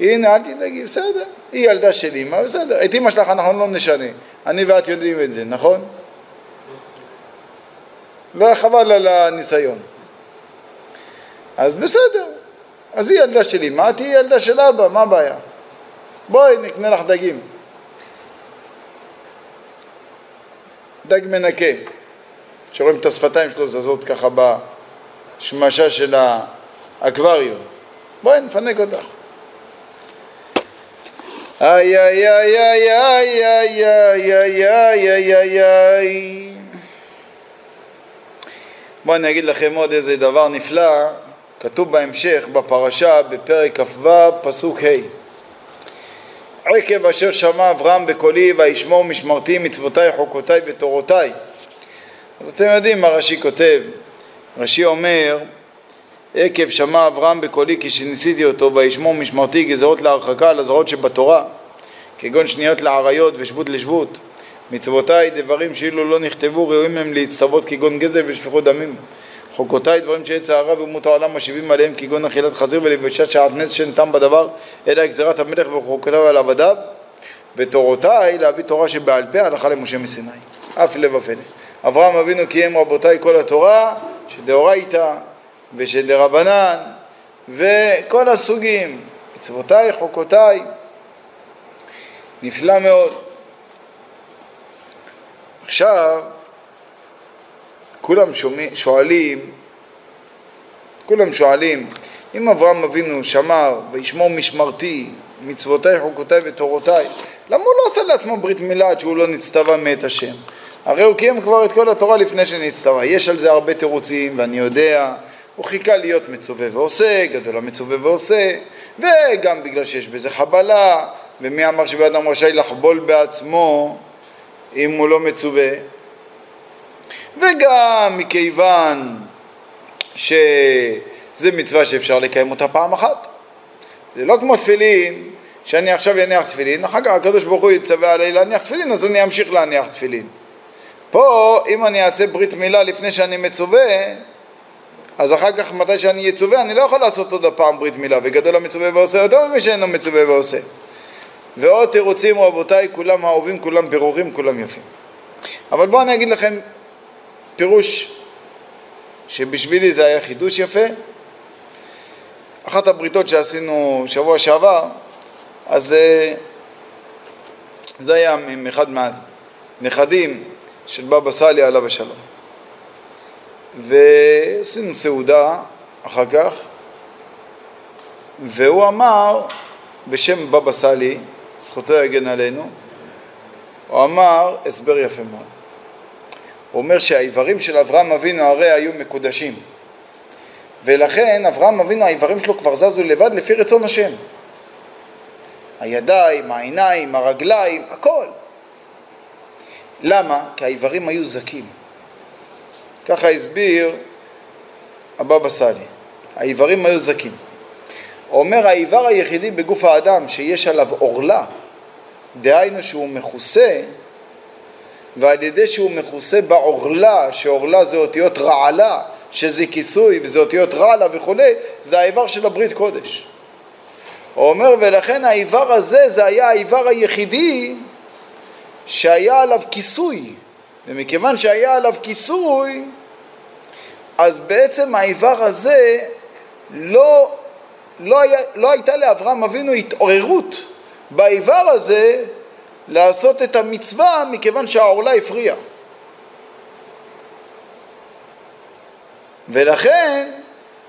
S1: הנה, אל תדאגי, בסדר. היא ילדה של אימא, בסדר. את אימא שלך אנחנו לא נשנה. אני ואת יודעים את זה, נכון? לא חבל על הניסיון. אז בסדר. אז היא ילדה של אמא, תהיי ילדה של אבא, מה הבעיה? בואי נקנה לך דגים. דג מנקה, שרואים את השפתיים שלו זזות ככה בשמשה של האקווריום. בואי נפנק אותך. איי איי איי איי איי איי איי איי איי איי איי בואו אני אגיד לכם עוד איזה דבר נפלא כתוב בהמשך בפרשה בפרק כ"ו פסוק ה' עקב אשר שמע אברהם בקולי וישמור משמרתי מצוותיי חוקותיי ותורותיי אז אתם יודעים מה רש"י כותב רש"י אומר עקב שמע אברהם בקולי כשניסיתי אותו וישמור משמרתי גזרות להרחקה על הזרות שבתורה כגון שניות לעריות ושבות לשבות. מצוותיי דברים שאילו לא נכתבו ראויים הם להצטוות כגון גזל ושפיכות דמים. חוקותיי דברים שעץ הרע ואומות העולם משיבים עליהם כגון אכילת חזיר ולבשת שעטנז שאין טעם בדבר אלא גזירת המלך וחוקותיו על עבדיו. ותורותיי להביא תורה שבעל פה הלכה למשה מסיני. אף לב ופלא אברהם אבינו קיים רבותיי כל התורה שדאורייתא ושדרבנן וכל הסוגים, מצוותיי, חוקותיי, נפלא מאוד. עכשיו, כולם שואלים, כולם שואלים, אם אברהם אבינו שמר וישמור משמרתי, מצוותיי, חוקותיי ותורותיי, למה הוא לא עושה לעצמו ברית מילה עד שהוא לא נצטווה מאת השם? הרי הוא קיים כבר את כל התורה לפני שנצטווה. יש על זה הרבה תירוצים, ואני יודע, הוא חיכה להיות מצווה ועושה, גדול המצווה ועושה, וגם בגלל שיש בזה חבלה, ומי אמר שבן אדם רשאי לחבול בעצמו אם הוא לא מצווה? וגם מכיוון שזה מצווה שאפשר לקיים אותה פעם אחת. זה לא כמו תפילין, שאני עכשיו אניח תפילין, אחר כך הקדוש ברוך הוא יצווה עליי להניח תפילין, אז אני אמשיך להניח תפילין. פה, אם אני אעשה ברית מילה לפני שאני מצווה, אז אחר כך מתי שאני אצווה, אני לא יכול לעשות עוד הפעם ברית מילה, וגדול המצווה ועושה יותר ממי שאינו מצווה ועושה. ועוד תירוצים רבותיי, כולם אהובים, כולם פירורים, כולם יפים. אבל בואו אני אגיד לכם פירוש שבשבילי זה היה חידוש יפה. אחת הבריתות שעשינו שבוע שעבר, אז אה, זה היה עם אחד מהנכדים של בבא סאלי עליו השלום. ועשינו סעודה אחר כך, והוא אמר בשם בבא סאלי, זכותו יגן עלינו, הוא אמר הסבר יפה מאוד. הוא אומר שהאיברים של אברהם אבינו הרי היו מקודשים ולכן אברהם אבינו האיברים שלו כבר זזו לבד לפי רצון השם הידיים, העיניים, הרגליים, הכל למה? כי האיברים היו זכים ככה הסביר הבבא סאלי האיברים היו זכים אומר האיבר היחידי בגוף האדם שיש עליו עורלה דהיינו שהוא מכוסה ועל ידי שהוא מכוסה בעורלה, שעורלה זה אותיות רעלה, שזה כיסוי וזה אותיות רעלה וכולי, זה האיבר של הברית קודש. הוא אומר ולכן האיבר הזה זה היה האיבר היחידי שהיה עליו כיסוי ומכיוון שהיה עליו כיסוי אז בעצם האיבר הזה לא, לא, היה, לא הייתה לאברהם אבינו התעוררות באיבר הזה לעשות את המצווה מכיוון שהעורלה הפריעה. ולכן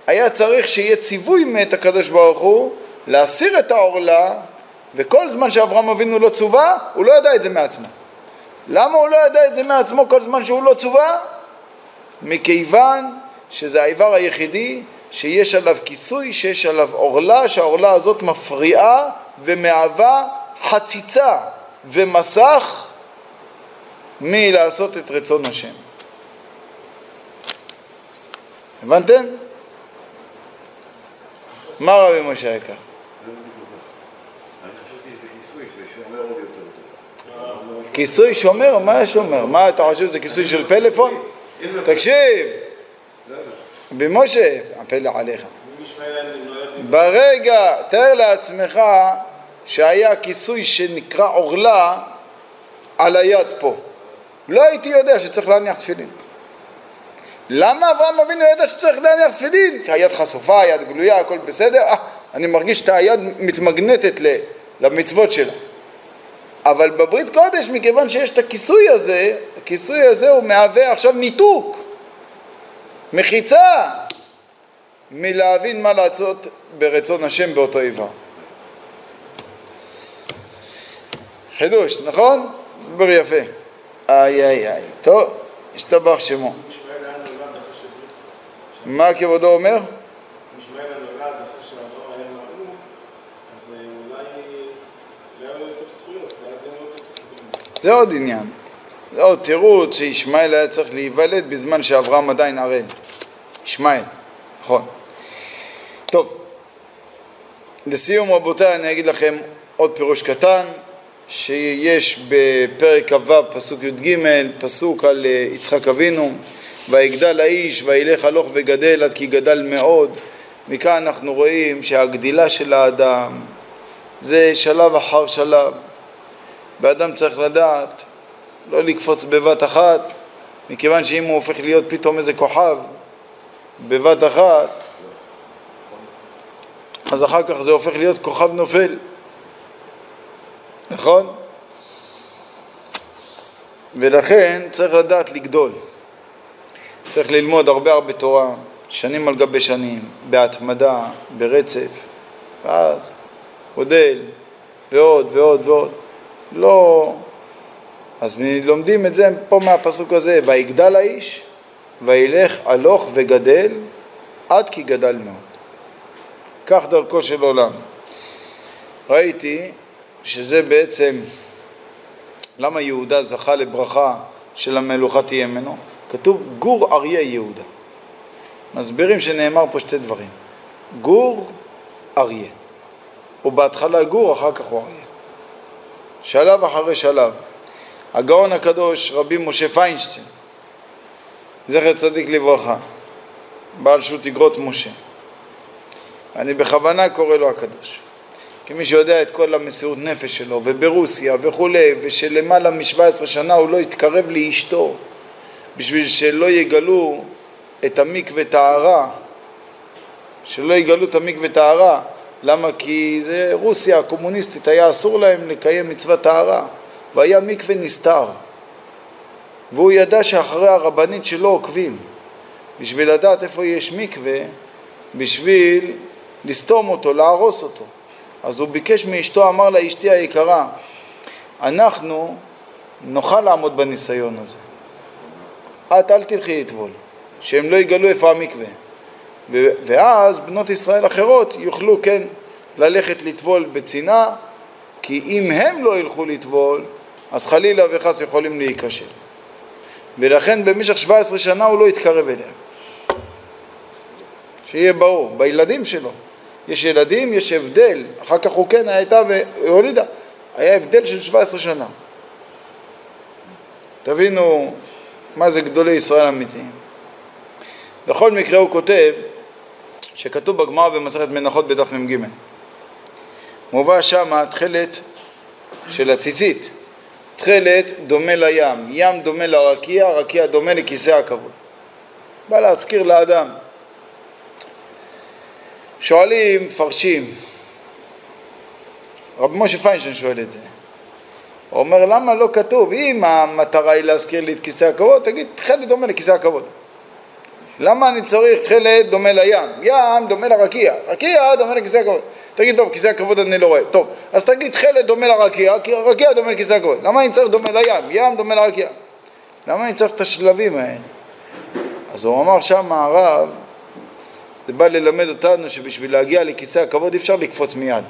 S1: היה צריך שיהיה ציווי מאת הקדוש ברוך הוא להסיר את העורלה וכל זמן שאברהם אבינו לא צווה, הוא לא ידע את זה מעצמו. למה הוא לא ידע את זה מעצמו כל זמן שהוא לא צווה? מכיוון שזה האיבר היחידי שיש עליו כיסוי, שיש עליו עורלה, שהעורלה הזאת מפריעה ומהווה חציצה ומסך מלעשות את רצון השם. הבנתם? מה רבי משה יקר? כיסוי שומר? מה שומר? מה אתה חושב זה כיסוי של פלאפון? תקשיב, רבי משה, הפלא עליך. ברגע, תאר לעצמך שהיה כיסוי שנקרא עורלה על היד פה. לא הייתי יודע שצריך להניח תפילין. למה אברהם אבינו ידע שצריך להניח תפילין? כי היד חשופה, היד גלויה, הכל בסדר, אה, אני מרגיש את היד מתמגנטת למצוות שלה. אבל בברית קודש, מכיוון שיש את הכיסוי הזה, הכיסוי הזה הוא מהווה עכשיו ניתוק, מחיצה, מלהבין מה לעשות ברצון השם באותו איבר. חידוש, נכון? הסבר יפה. איי איי איי. טוב, השתבח שמו. מה כבודו אומר? זה עוד עניין. זה עוד תירוץ שישמעאל היה צריך להיוולד בזמן שאברהם עדיין ערל. ישמעאל, נכון. טוב, לסיום רבותיי אני אגיד לכם עוד פירוש קטן. שיש בפרק כ"ו פסוק י"ג פסוק על אה, יצחק אבינו ויגדל האיש וילך הלוך וגדל עד כי גדל מאוד מכאן אנחנו רואים שהגדילה של האדם זה שלב אחר שלב ואדם צריך לדעת לא לקפוץ בבת אחת מכיוון שאם הוא הופך להיות פתאום איזה כוכב בבת אחת, אז אחר כך זה הופך להיות כוכב נופל, נכון? ולכן צריך לדעת לגדול. צריך ללמוד הרבה הרבה תורה, שנים על גבי שנים, בהתמדה, ברצף, ואז גודל, ועוד ועוד ועוד. לא... אז לומדים את זה פה מהפסוק הזה, ויגדל האיש, וילך הלוך וגדל, עד כי גדל מאוד. כך דרכו של עולם. ראיתי שזה בעצם, למה יהודה זכה לברכה של המלוכה תהיה ממנו? כתוב גור אריה יהודה. מסבירים שנאמר פה שתי דברים. גור אריה. הוא בהתחלה גור, אחר כך הוא אריה. שלב אחרי שלב. הגאון הקדוש רבי משה פיינשטיין, זכר צדיק לברכה, בעל שו"ת אגרות משה. אני בכוונה קורא לו הקדוש. כי מי שיודע את כל המסירות נפש שלו, וברוסיה וכולי, ושלמעלה מ-17 שנה הוא לא התקרב לאשתו בשביל שלא יגלו את המקווה טהרה, שלא יגלו את המקווה טהרה. למה? כי זה רוסיה הקומוניסטית, היה אסור להם לקיים מצוות טהרה, והיה מקווה נסתר. והוא ידע שאחרי הרבנית שלו עוקבים, בשביל לדעת איפה יש מקווה, בשביל לסתום אותו, להרוס אותו. אז הוא ביקש מאשתו, אמר לה, אשתי היקרה, אנחנו נוכל לעמוד בניסיון הזה. את אל תלכי לטבול, שהם לא יגלו איפה המקווה. ואז בנות ישראל אחרות יוכלו כן ללכת לטבול בצנעה, כי אם הם לא ילכו לטבול, אז חלילה וחס יכולים להיכשל. ולכן במשך 17 שנה הוא לא יתקרב אליה. שיהיה ברור, בילדים שלו. יש ילדים, יש הבדל, אחר כך הוא כן הייתה והולידה, היה הבדל של 17 שנה. תבינו מה זה גדולי ישראל אמיתיים. בכל מקרה הוא כותב שכתוב בגמרא במסכת מנחות בדף מ"ג. מובא שם תכלת של הציצית. תכלת דומה לים, ים דומה לרקיע, רקיע דומה לכיסא הכבוד. בא להזכיר לאדם. שואלים, מפרשים, רב משה פיינשטיין שואל את זה. הוא אומר, למה לא כתוב, אם המטרה היא להזכיר לי את כיסא הכבוד, תגיד, תכלת דומה לכיסא הכבוד. למה אני צריך תכלת דומה לים? ים דומה לרקיע, רקיע דומה לכיסא הכבוד. תגיד, טוב, כיסא הכבוד אני לא רואה. טוב, אז תגיד תכלת דומה לרקיע, כי רקיע דומה לכיסא הכבוד. למה אני צריך דומה לים? ים דומה לרקיע. למה אני צריך את השלבים האלה? אז הוא אמר שם הרב, זה בא ללמד אותנו שבשביל להגיע לכיסא הכבוד אי אפשר לקפוץ מיד.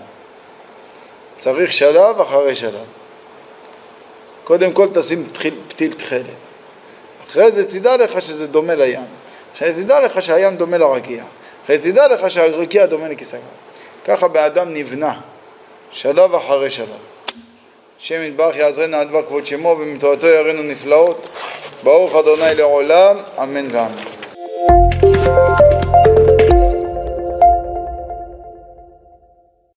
S1: צריך שלב אחרי שלב. קודם כל תשים פתיל תכלת. אחרי זה תדע לך שזה דומה לים. אחרי זה תדע לך שהים דומה לרקיע. אחרי זה תדע לך שהרקיע דומה לכיסא. ככה באדם נבנה, שלב אחרי שלב. השם יתברך יעזרנה על דבר כבוד שמו ומתורתו יראינו נפלאות. ברוך אדוני לעולם, אמן ואמן.